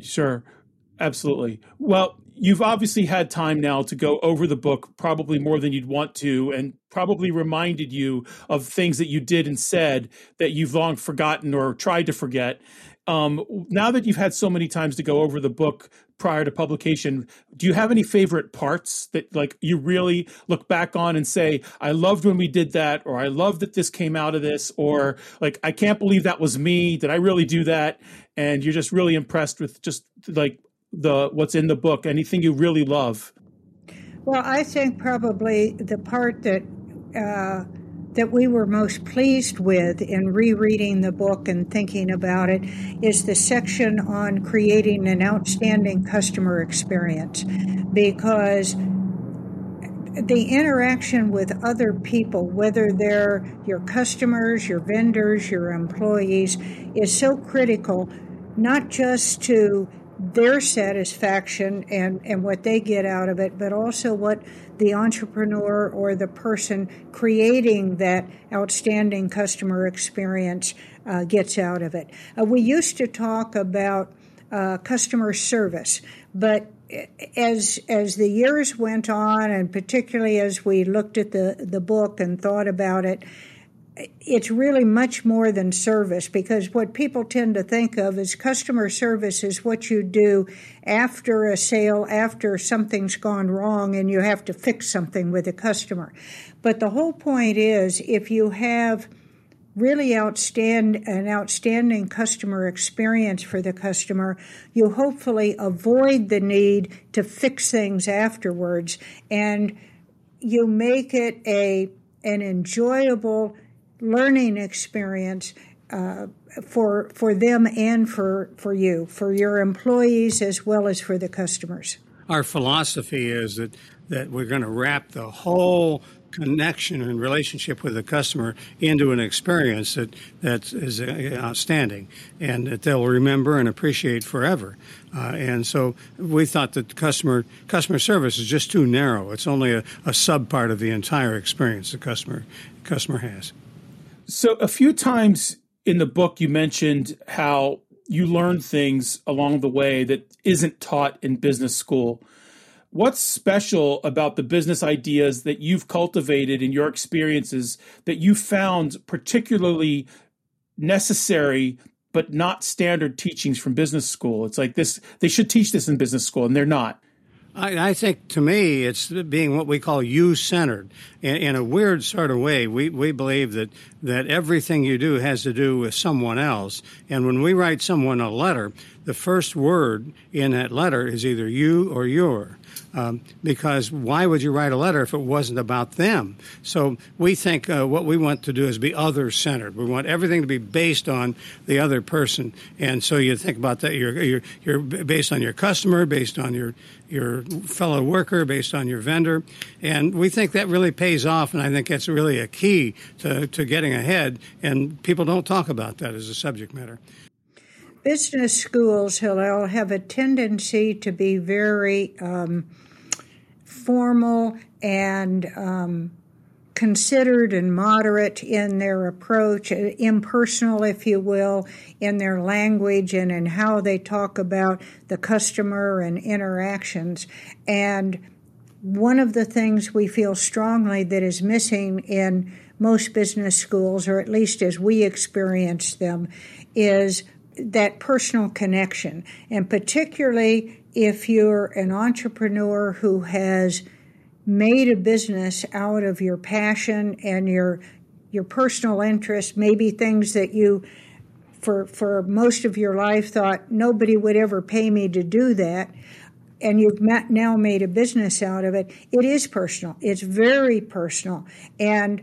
Sure, absolutely. Well, you've obviously had time now to go over the book probably more than you'd want to and probably reminded you of things that you did and said that you've long forgotten or tried to forget. Um, now that you've had so many times to go over the book prior to publication do you have any favorite parts that like you really look back on and say i loved when we did that or i love that this came out of this or like i can't believe that was me. Did i really do that? And you're just really impressed with just like the what's in the book? Anything you really love? Well, I think probably the part that uh, that we were most pleased with in rereading the book and thinking about it is the section on creating an outstanding customer experience, because the interaction with other people, whether they're your customers, your vendors, your employees, is so critical, not just to their satisfaction and, and what they get out of it, but also what the entrepreneur or the person creating that outstanding customer experience uh, gets out of it. Uh, we used to talk about uh, customer service, but as as the years went on, and particularly as we looked at the the book and thought about it, it's really much more than service because what people tend to think of is customer service is what you do after a sale, after something's gone wrong and you have to fix something with a customer. But the whole point is if you have really outstand an outstanding customer experience for the customer, you hopefully avoid the need to fix things afterwards and you make it a an enjoyable learning experience uh, for for them and for for you, for your employees as well as for the customers. Our philosophy is that that we're going to wrap the whole connection and relationship with the customer into an experience that that is outstanding and that they'll remember and appreciate forever. Uh, and so we thought that customer customer service is just too narrow. It's only a, a sub part of the entire experience the customer customer has. So, a few times in the book, you mentioned how you learn things along the way that isn't taught in business school. What's special about the business ideas that you've cultivated in your experiences that you found particularly necessary but not standard teachings from business school. It's like this, they should teach this in business school, and they're not. I, I think to me, it's being what we call you centered. In, in, a weird sort of way, we, we believe that, that everything you do has to do with someone else. And when we write someone a letter, the first word in that letter is either you or your. Um, because why would you write a letter if it wasn't about them? So we think uh, what we want to do is be other centered. We want everything to be based on the other person, and so you think about that. You're, you're, you're based on your customer, based on your your fellow worker, based on your vendor, and we think that really pays off. And I think that's really a key to, to getting ahead. And people don't talk about that as a subject matter business schools, Hillel, have a tendency to be very um, formal and um, considered and moderate in their approach, impersonal, if you will, in their language and in how they talk about the customer and interactions. And one of the things we feel strongly that is missing in most business schools, or at least as we experience them, is that personal connection. And particularly if you're an entrepreneur who has made a business out of your passion and your your personal interest, maybe things that you for for most of your life thought nobody would ever pay me to do that and you've now made a business out of it it is personal. It's very personal. And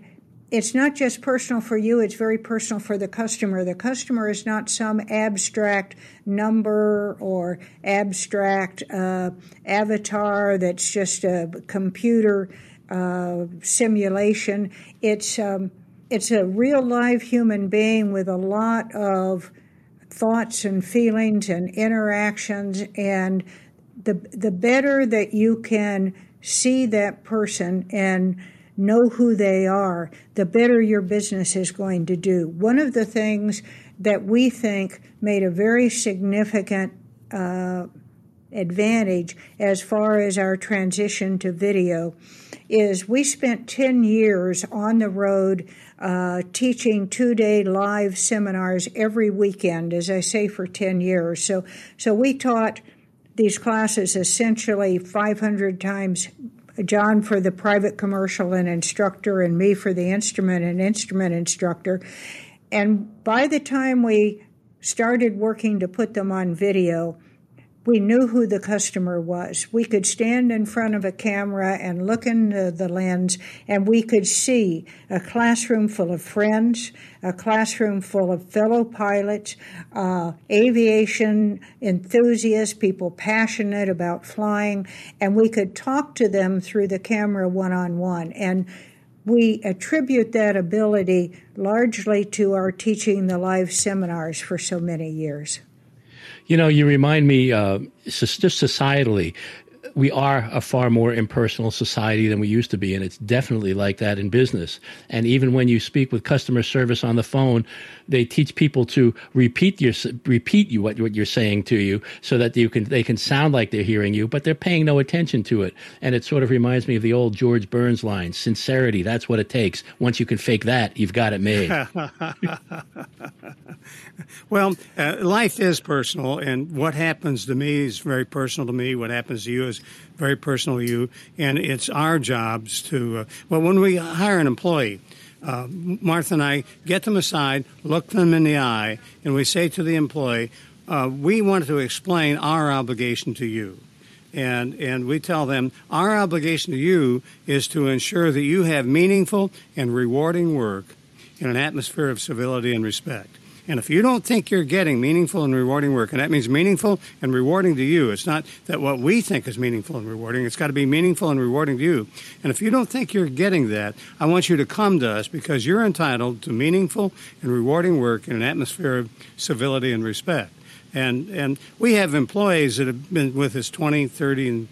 it's not just personal for you, it's very personal for the customer. The customer is not some abstract number or abstract uh, avatar that's just a computer uh, simulation. It's, um, it's a real live human being with a lot of thoughts and feelings and interactions and the the better that you can see that person and know who they are, the better your business is going to do. One of the things that we think made a very significant uh, advantage as far as our transition to video is we spent 10 years on the road uh, teaching two day live seminars every weekend, as I say, for 10 years. So, so we taught these classes essentially 500 times John for the private commercial and instructor, and me for the instrument and instrument instructor. And by the time we started working to put them on video, we knew who the customer was. We could stand in front of a camera and look into the lens, and we could see a classroom full of friends, a classroom full of fellow pilots, uh, aviation enthusiasts, people passionate about flying, and we could talk to them through the camera one on one. And we attribute that ability largely to our teaching the live seminars for so many years. You know, you remind me, uh, societally, we are a far more impersonal society than we used to be, and it's definitely like that in business. And even when you speak with customer service on the phone, they teach people to repeat your repeat you what, what you're saying to you, so that you can they can sound like they're hearing you, but they're paying no attention to it. And it sort of reminds me of the old George Burns line: "Sincerity, that's what it takes. Once you can fake that, you've got it made." [LAUGHS] well, uh, life is personal, and what happens to me is very personal to me. What happens to you is very personal to you, and it's our jobs to. Uh, well, when we hire an employee, uh, Martha and I get them aside, look them in the eye, and we say to the employee, uh, "We want to explain our obligation to you." And, and we tell them our obligation to you is to ensure that you have meaningful and rewarding work in an atmosphere of civility and respect. And if you don't think you're getting meaningful and rewarding work, and that means meaningful and rewarding to you, it's not that what we think is meaningful and rewarding, it's got to be meaningful and rewarding to you. And if you don't think you're getting that, I want you to come to us because you're entitled to meaningful and rewarding work in an atmosphere of civility and respect. And, and we have employees that have been with us 20, 30, and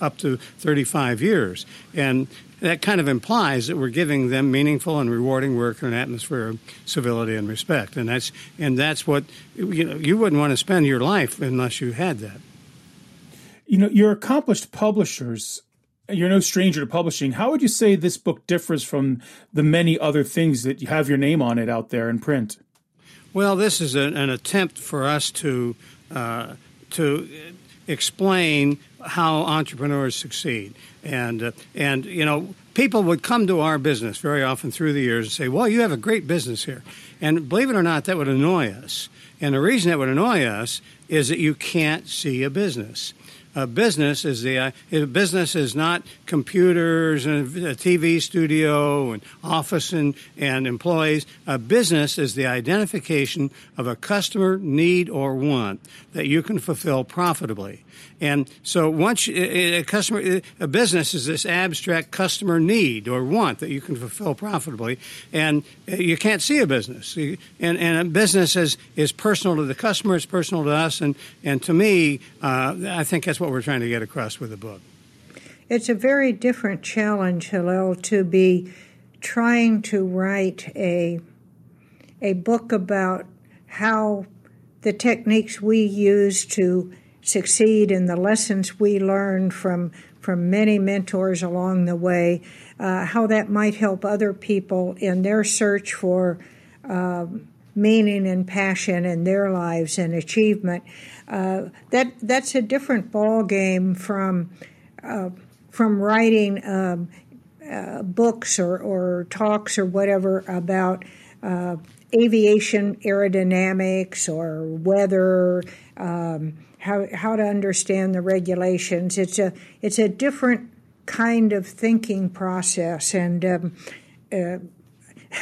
up to 35 years. And that kind of implies that we're giving them meaningful and rewarding work in an atmosphere of civility and respect. And that's and that's what you know you wouldn't want to spend your life unless you had that. You know, you're accomplished publishers. You're no stranger to publishing. How would you say this book differs from the many other things that you have your name on it out there in print? Well, this is a, an attempt for us to uh, to explain how entrepreneurs succeed, and uh, and you know people would come to our business very often through the years and say, "Well, you have a great business here," and believe it or not, that would annoy us. And the reason that would annoy us is that you can't see a business a business is the uh, business is not computers and a TV studio and office and, and employees. A business is the identification of a customer need or want that you can fulfill profitably. And so once a customer, a business is this abstract customer need or want that you can fulfill profitably, and you can't see a business. And, and a business is, is personal to the customer, it's personal to us, and, and to me, uh, I think that's what we're trying to get across with the book. It's a very different challenge, Hillel, to be trying to write a a book about how the techniques we use to succeed and the lessons we learned from from many mentors along the way, uh, how that might help other people in their search for uh, meaning and passion in their lives and achievement. Uh, that that's a different ball game from uh, from writing um, uh, books or, or talks or whatever about uh, aviation aerodynamics or weather. Um, how how to understand the regulations. It's a it's a different kind of thinking process and um, uh,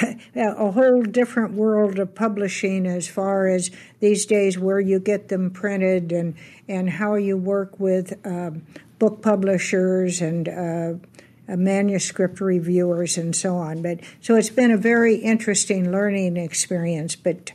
[LAUGHS] a whole different world of publishing as far as these days where you get them printed and and how you work with um, book publishers and uh, manuscript reviewers and so on. But so it's been a very interesting learning experience. But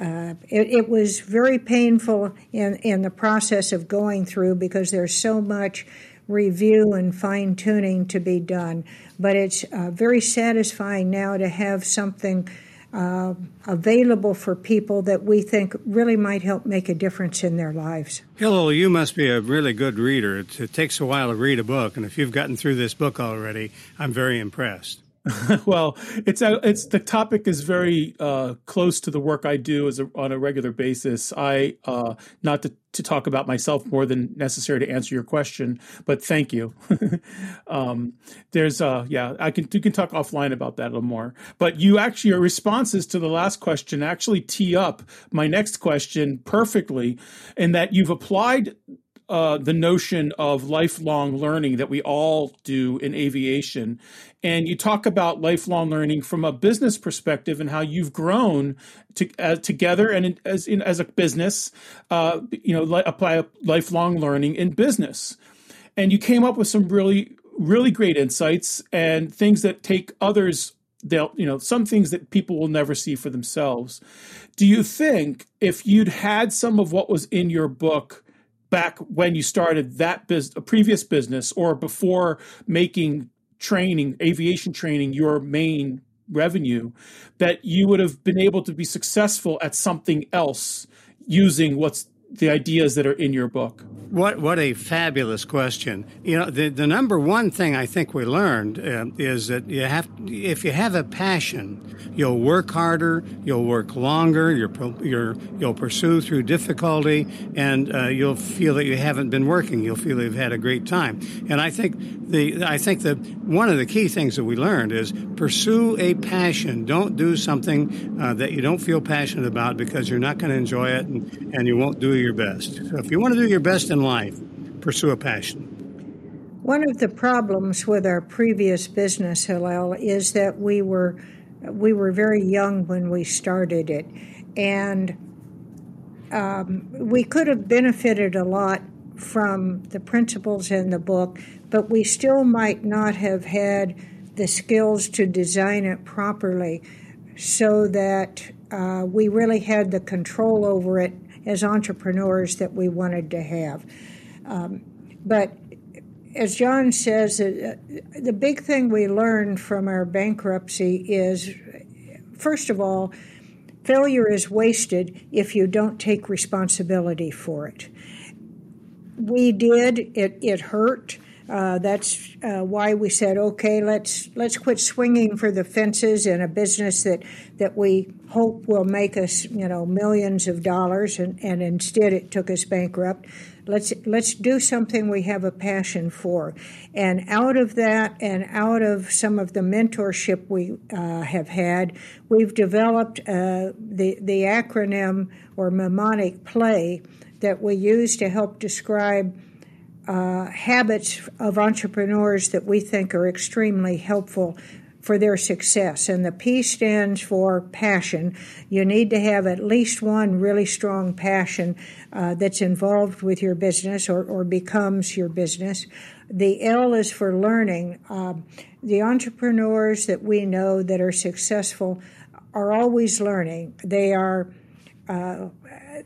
uh, it, it, was very painful in, in the process of going through because there's so much review and fine tuning to be done. But it's uh, very satisfying now to have something uh, available for people that we think really might help make a difference in their lives. Hillel, you must be a really good reader. It, it takes a while to read a book, and if you've gotten through this book already, I'm very impressed. [LAUGHS] well, it's it's the topic is very uh, close to the work I do as a, on a regular basis. I uh, not to, to talk about myself more than necessary to answer your question, but thank you. [LAUGHS] um, there's uh, yeah, I can you can talk offline about that a little more. But you actually your responses to the last question actually tee up my next question perfectly, in that you've applied uh, the notion of lifelong learning that we all do in aviation. And you talk about lifelong learning from a business perspective and how you've grown to, uh, together and in, as in, as a business, uh, you know, li- apply lifelong learning in business. And you came up with some really really great insights and things that take others they'll you know some things that people will never see for themselves do you think if you'd had some of what was in your book back when you started that business, a previous business, or before making training, aviation training, your main revenue, that you would have been able to be successful at something else using what's the ideas that are in your book? What what a fabulous question. You know, the the number one thing I think we learned uh, is that you have if you have a passion, you'll work harder, you'll work longer, you're, you're you'll pursue through difficulty, and uh, you'll feel that you haven't been working. You'll feel you've had a great time. And I think the I think that one of the key things that we learned is pursue a passion. Don't do something uh, that you don't feel passionate about because you're not going to enjoy it and, and you won't do your best. So if you want to do your best in life, pursue a passion. One of the problems with our previous business, Hillel, is that we were we were very young when we started it, and um, we could have benefited a lot from the principles in the book, but we still might not have had the skills to design it properly so that uh, we really had the control over it as entrepreneurs that we wanted to have. Um, but as John says, uh, the big thing we learned from our bankruptcy is first of all, failure is wasted if you don't take responsibility for it. We did, it, it hurt. Uh, that's uh, why we said, okay, let's let's quit swinging for the fences in a business that that we hope will make us, you know, millions of dollars, and, and instead it took us bankrupt. Let's let's do something we have a passion for, and out of that, and out of some of the mentorship we uh, have had, we've developed uh, the the acronym or mnemonic play that we use to help describe uh, habits of entrepreneurs that we think are extremely helpful for their success. And the P stands for passion. You need to have at least one really strong passion uh, that's involved with your business or, or becomes your business. The L is for learning. Uh, the entrepreneurs that we know that are successful are always learning. They are uh,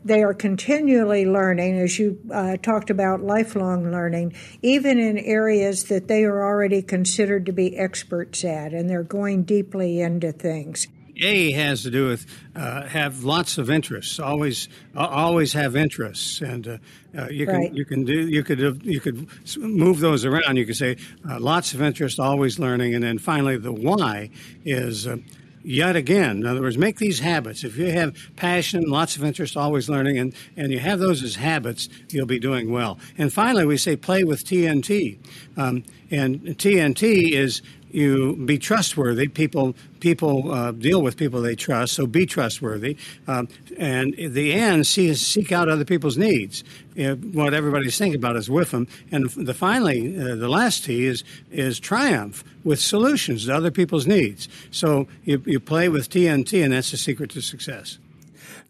they are continually learning, as you uh, talked about lifelong learning, even in areas that they are already considered to be experts at, and they're going deeply into things. A has to do with uh, have lots of interests. Always, uh, always have interests, and uh, uh you can right. you can do you could you could move those around. You could say uh, lots of interest, always learning, and then finally the why is uh, yet again. In other words, make these habits. If you have passion, lots of interest, always learning, and, and you have those as habits, you'll be doing well. And finally, we say play with TNT. Um, and TNT is you be trustworthy. People people uh, deal with people they trust, so be trustworthy. Um, and the end, see, seek out other people's needs. You know, what everybody's thinking about is with them. And the finally, uh, the last T is is triumph with solutions to other people's needs. So you, you play with TNT, and that's the secret to success.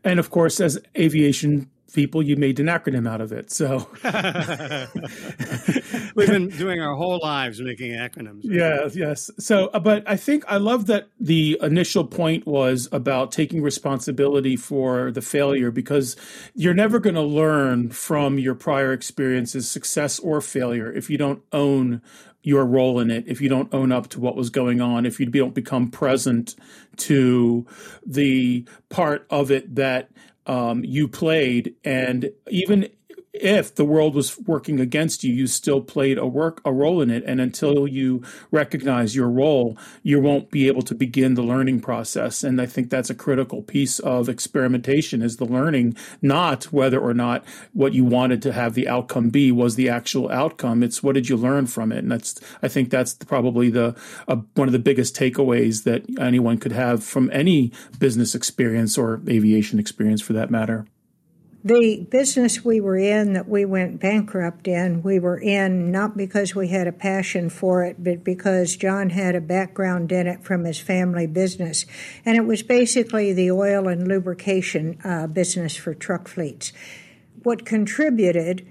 And of course, as aviation people, you made an acronym out of it. So [LAUGHS] [LAUGHS] we've [LAUGHS] been doing our whole lives making acronyms. Yes, yes. So, uh, but I think I love that the initial point was about taking responsibility for the failure because you're never going to learn from your prior experiences, success or failure, if you don't own your role in it, if you don't own up to what was going on, if you don't become present to the part of it that um, you played, and even if the world was working against you, you still played a work a role in it. And until you recognize your role, you won't be able to begin the learning process. And I think that's a critical piece of experimentation is the learning, not whether or not what you wanted to have the outcome be was the actual outcome. It's what did you learn from it? And that's I think that's probably the uh, one of the biggest takeaways that anyone could have from any business experience or aviation experience for that matter. The business we were in that we went bankrupt in, we were in not because we had a passion for it, but because John had a background in it from his family business. And it was basically the oil and lubrication uh, business for truck fleets. What contributed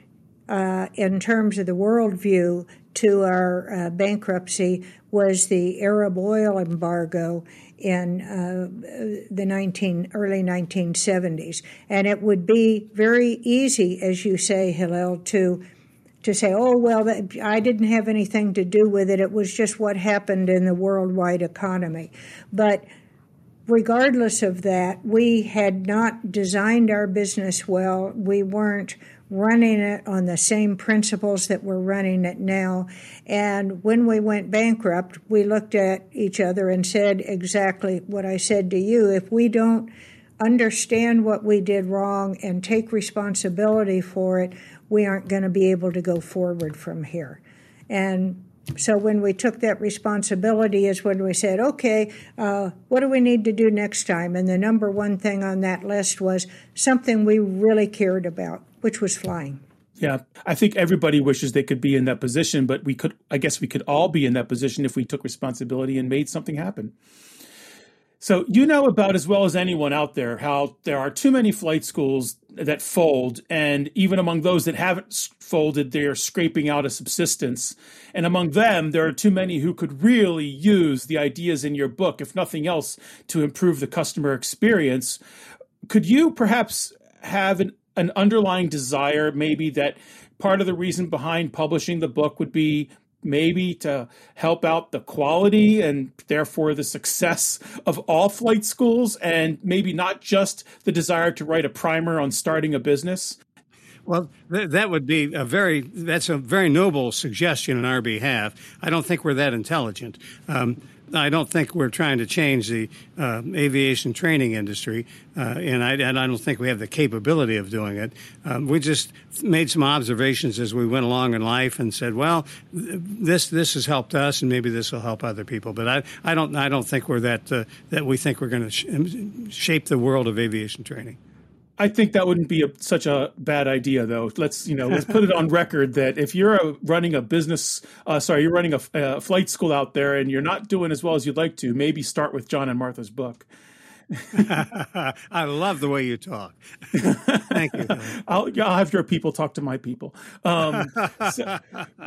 uh, in terms of the worldview to our uh, bankruptcy was the Arab oil embargo in uh, the 19, early 1970s. And it would be very easy, as you say, Hillel, to to say, oh, well, I didn't have anything to do with it. It was just what happened in the worldwide economy. But regardless of that, we had not designed our business well. We weren't running it on the same principles that we're running it now. And when we went bankrupt, we looked at each other and said exactly what I said to you. If we don't understand what we did wrong and take responsibility for it, we aren't going to be able to go forward from here. And so when we took that responsibility is when we said, okay, uh, what do we need to do next time? And the number one thing on that list was something we really cared about which was flying. Yeah, I think everybody wishes they could be in that position, but we could, I guess we could all be in that position if we took responsibility and made something happen. So, you know about as well as anyone out there how there are too many flight schools that fold, and even among those that haven't folded, they are scraping out a subsistence. And among them, there are too many who could really use the ideas in your book, if nothing else, to improve the customer experience. Could you perhaps have an an underlying desire, maybe that part of the reason behind publishing the book would be maybe to help out the quality and therefore the success of all flight schools and maybe not just the desire to write a primer on starting a business Well, th- that would be a very that's a very noble suggestion on our behalf. I don't think we're that intelligent. Um, I don't think we're trying to change the uh, aviation training industry, uh, and, I, and, I, don't think we have the capability of doing it. Um, we just made some observations as we went along in life and said, "Well, this this has helped us, and maybe this will help other people." But I, I don't I don't think we're that uh, that we think we're going to sh- shape the world of aviation training. I think that wouldn't be a, such a bad idea, though. Let's you know let's put it on [LAUGHS] record that if you're a, running a business, uh, sorry, you're running a, a, flight school out there and you're not doing as well as you'd like to, maybe start with John and Martha's book. [LAUGHS] I love the way you talk. [LAUGHS] Thank you. [LAUGHS] I'll, I'll, have your people talk to my people. Um, so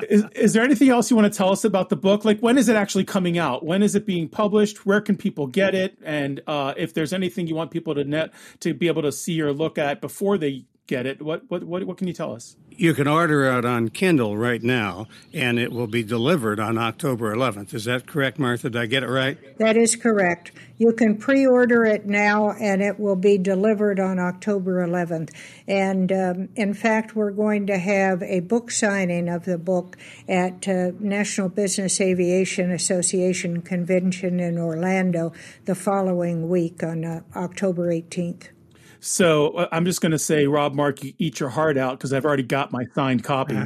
is, is, there anything else you want to tell us about the book? Like, when is it actually coming out? When is it being published? Where can people get it? And uh, if there's anything you want people to net to be able to see or look at before they get it, what what what, what can you tell us? You can order it on Kindle right now, and it will be delivered on October 11th. Is that correct, Martha? Did I get it right? That is correct. You can pre order it now, and it will be delivered on October 11th. And um, in fact, we're going to have a book signing of the book at uh, National Business Aviation Association convention in Orlando the following week on uh, October 18th. So uh, I'm just going to say, Rob, Mark, you eat your heart out because I've already got my signed copy. [LAUGHS]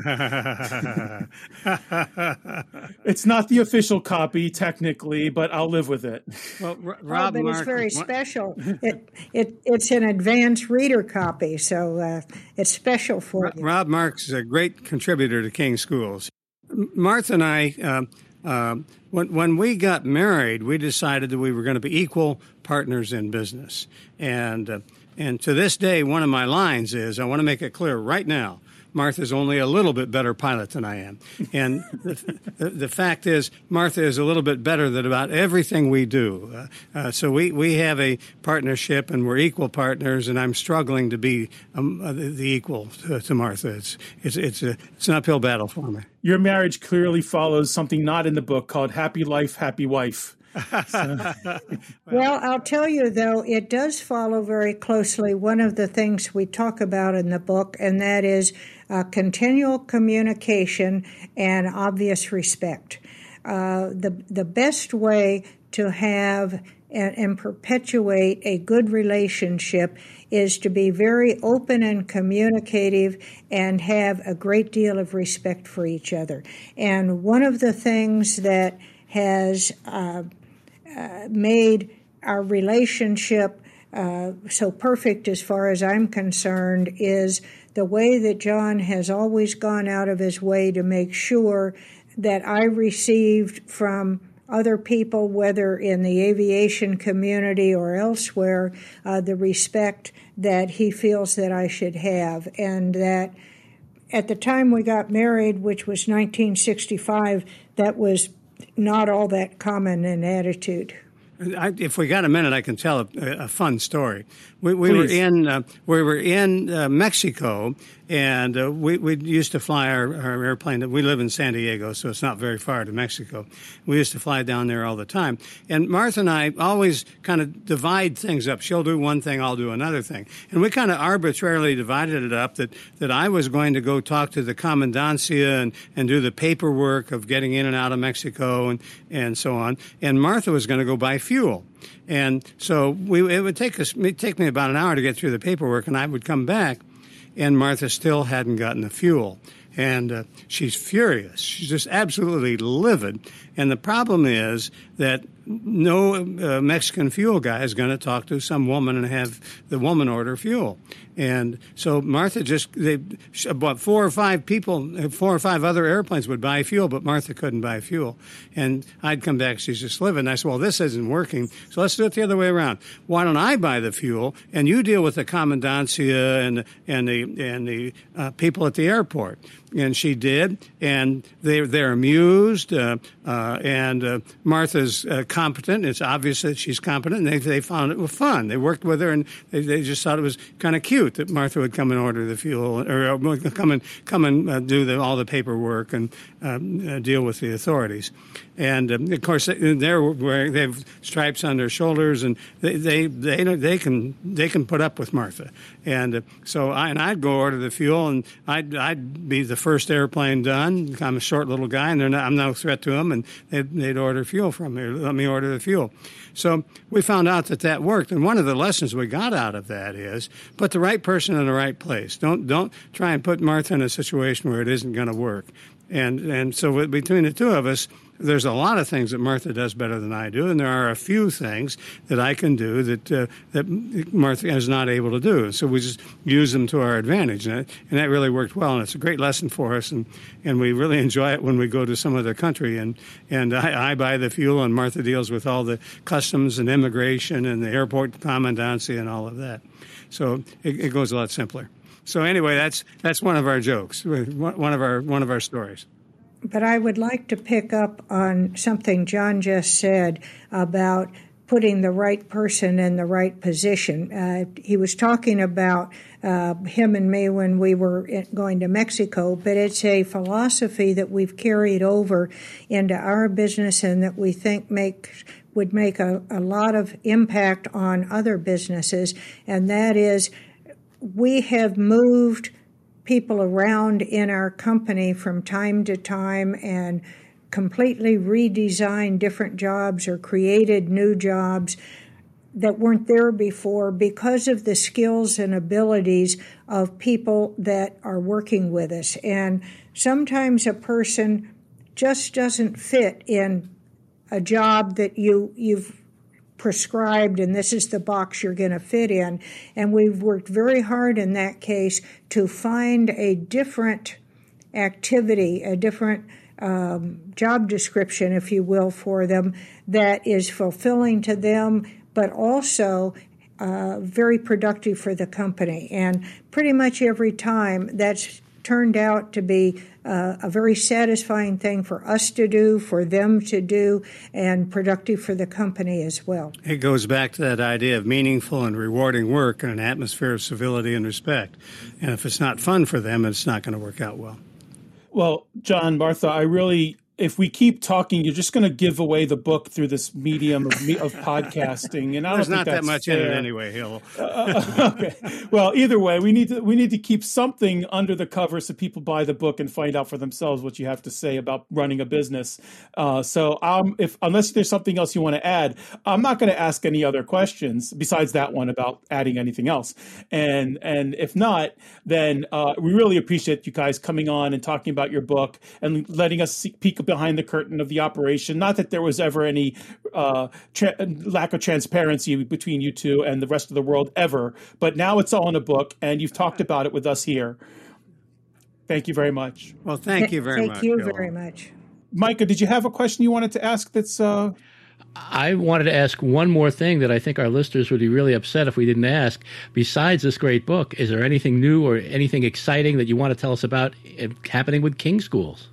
it's not the official copy technically, but I'll live with it. Well, R- Rob, oh, but Mark, it's very what? special. [LAUGHS] it, it it's an advanced reader copy, so uh, it's special for R- you. Rob Marks is a great contributor to King Schools. Martha and I. Uh, uh, when, when we got married, we decided that we were going to be equal partners in business. And uh, and to this day, one of my lines is I want to make it clear right now Martha's only a little bit better pilot than I am. And the, the, the, fact is, Martha is a little bit better than about everything we do. Uh, uh, so we, we have a partnership and we're equal partners, and I'm struggling to be um, uh, the equal to, to, Martha. It's, it's, it's, a, it's an uphill battle for me. Your marriage clearly follows something not in the book called Happy Life, Happy Wife. [LAUGHS] well, I'll tell you though, it does follow very closely one of the things we talk about in the book, and that is uh, continual communication and obvious respect. Uh, the the best way to have and, and, perpetuate a good relationship is to be very open and communicative and have a great deal of respect for each other. And one of the things that has uh, uh, made our relationship uh, so perfect as far as I'm concerned is the way that John has always gone out of his way to make sure that I received from other people, whether in the aviation community or elsewhere, uh, the respect that he feels that I should have. And that at the time we got married, which was 1965, that was not all that common an attitude. I, if we got a minute, I can tell a, a fun story. We, we were in uh, we were in uh, Mexico, and uh, we we used to fly our, our airplane. We live in San Diego, so it's not very far to Mexico. We used to fly down there all the time. And Martha and I always kind of divide things up. She'll do one thing, I'll do another thing, and we kind of arbitrarily divided it up. That that I was going to go talk to the comandancia and and do the paperwork of getting in and out of Mexico and and so on, and Martha was going to go buy fuel. And so we, it would take us take me about an hour to get through the paperwork, and I would come back, and Martha still hadn't gotten the fuel, and uh, she's furious. She's just absolutely livid. And the problem is that no uh, Mexican fuel guy is going to talk to some woman and have the woman order fuel. And so Martha just, they, about four or five people, four or five other airplanes would buy fuel, but Martha couldn't buy fuel. And I'd come back, she's just living. I said, well, this isn't working, so let's do it the other way around. Why don't I buy the fuel and you deal with the comandancia and, and the, and the uh, people at the airport? And she did, and they, they're amused, uh, uh and uh, Martha's uh, competent. It's obvious that she's competent. And they, they found it was fun. They worked with her, and they, they just thought it was kind of cute that Martha would come and order the fuel, or uh, come and come and uh, do the, all the paperwork and uh, deal with the authorities. And um, of course, they're wearing, they have stripes on their shoulders, and they they they, they can they can put up with Martha. And uh, so, I, and I'd go order the fuel, and I'd I'd be the first airplane done. I'm a short little guy, and not, I'm no threat to them, and they'd, they'd order fuel from me. Let me order the fuel. So we found out that that worked, and one of the lessons we got out of that is put the right person in the right place. Don't don't try and put Martha in a situation where it isn't going to work. And and so between the two of us, there's a lot of things that Martha does better than I do, and there are a few things that I can do that uh, that Martha is not able to do. So we just use them to our advantage, and and that really worked well. And it's a great lesson for us, and, and we really enjoy it when we go to some other country. And and I, I buy the fuel, and Martha deals with all the customs and immigration and the airport commandancy and all of that. So it, it goes a lot simpler. So anyway, that's that's one of our jokes, one of our one of our stories. But I would like to pick up on something John just said about putting the right person in the right position. Uh, he was talking about uh, him and me when we were going to Mexico, but it's a philosophy that we've carried over into our business and that we think makes would make a, a lot of impact on other businesses, and that is we have moved people around in our company from time to time and completely redesigned different jobs or created new jobs that weren't there before because of the skills and abilities of people that are working with us. And sometimes a person just doesn't fit in a job that you you've prescribed and this is the box you're going to fit in. And we've worked very hard in that case to find a different activity, a different um, job description, if you will, for them that is fulfilling to them, but also uh, very productive for the company. And pretty much every time that's turned out to be uh, a very satisfying thing for us to do, for them to do, and productive for the company as well. It goes back to that idea of meaningful and rewarding work in an atmosphere of civility and respect. And if it's not fun for them, it's not going to work out well. Well, John, Martha, I really if we keep talking, you're just going to give away the book through this medium of, of podcasting, and I don't There's think not that's that much fair. in it anyway, Hill. uh, [LAUGHS] okay. Well, either way, we need to we need to keep something under the cover so people buy the book and find out for themselves what you have to say about running a business. Uh, so, um, if unless there's something else you want to add, I'm not going to ask any other questions besides that one about adding anything else. And and if not, then uh, we really appreciate you guys coming on and talking about your book and letting us see, peek behind the curtain of the operation. Not that there was ever any uh, tra- lack of transparency between you two and the rest of the world ever, but now it's all in a book, and you've talked about it with us here. Thank you very much. Well, thank you very thank much. Thank you Bill. very much. Micah, did you have a question you wanted to ask that's uh, I wanted to ask one more thing that I think our listeners would be really upset if we didn't ask. Besides this great book, is there anything new or anything exciting that you want to tell us about uh, happening with King Schools?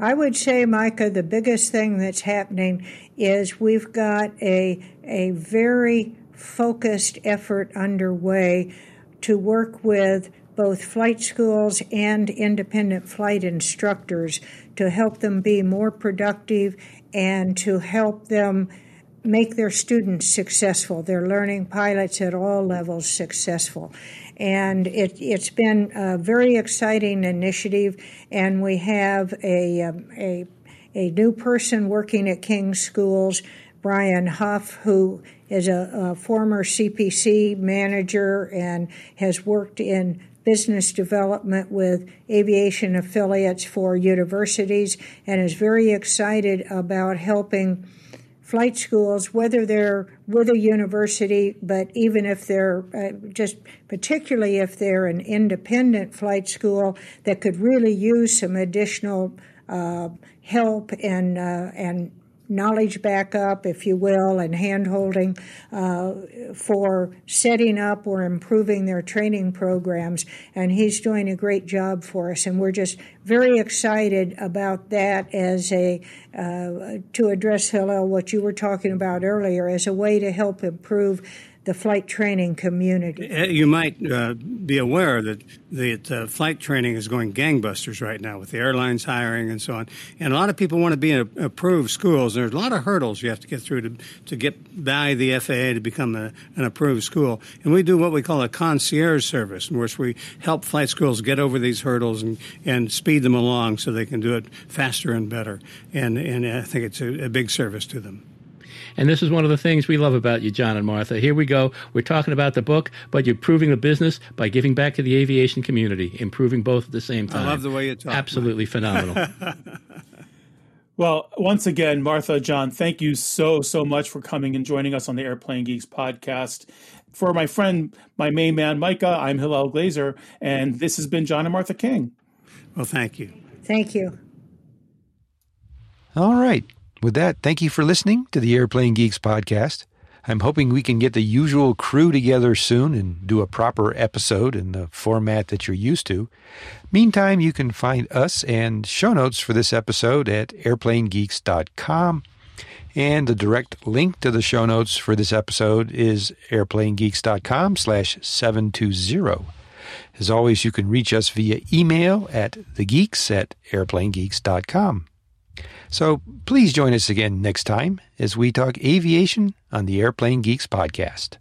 I would say, Micah, the biggest thing that's happening is we've got a a very focused effort underway to work with both flight schools and independent flight instructors to help them be more productive and to help them make their students successful, their learning pilots at all levels successful. And it, has been a very exciting initiative, and we have a, um, a, a new person working at King's Schools, Brian Huff, who is a, a former CPC manager and has worked in business development with aviation affiliates for universities and is very excited about helping flight schools, whether they're with a university, but even if they're uh, just particularly if they're an independent flight school that could really use some additional uh, help and uh, and knowledge backup, if you will, and hand holding uh, for setting up or improving their training programs. And he's doing a great job for us. And we're just very excited about that as a uh, to address Hillel what you were talking about earlier as a way to help improve the flight training community. Uh, you might uh, be aware that the uh, flight training is going gangbusters right now with the airlines hiring and so on. And a lot of people want to be in approved schools. There's a lot of hurdles you have to get through to, to get by the FAA to become a, an approved school. And we do what we call a concierge service, in which we help flight schools get over these hurdles and, and speed them along so they can do it faster and better. And, and I think it's a, a big service to them. And this is one of the things we love about you, John and Martha. Here we go. We're talking about the book, but you're proving the business by giving back to the aviation community, improving both at the same time. I love the way you talk. Absolutely phenomenal. [LAUGHS] Well, once again, Martha, John, thank you so, so much for coming and joining us on the Airplane Geeks podcast. For my friend, my main man, Micah, I'm Hillel Glazer, and this has been John and Martha King. Well, thank you. Thank you. All right. With that, thank you for listening to the Airplane Geeks podcast. I'm hoping we can get the usual crew together soon and do a proper episode in the format that you're used to. Meantime, you can find us and show notes for this episode at airplanegeeks.com. And the direct link to the show notes for this episode is airplanegeeks.com slash 720. As always, you can reach us via email at thegeeks at airplanegeeks.com. So please join us again next time as we talk aviation on the Airplane Geeks podcast.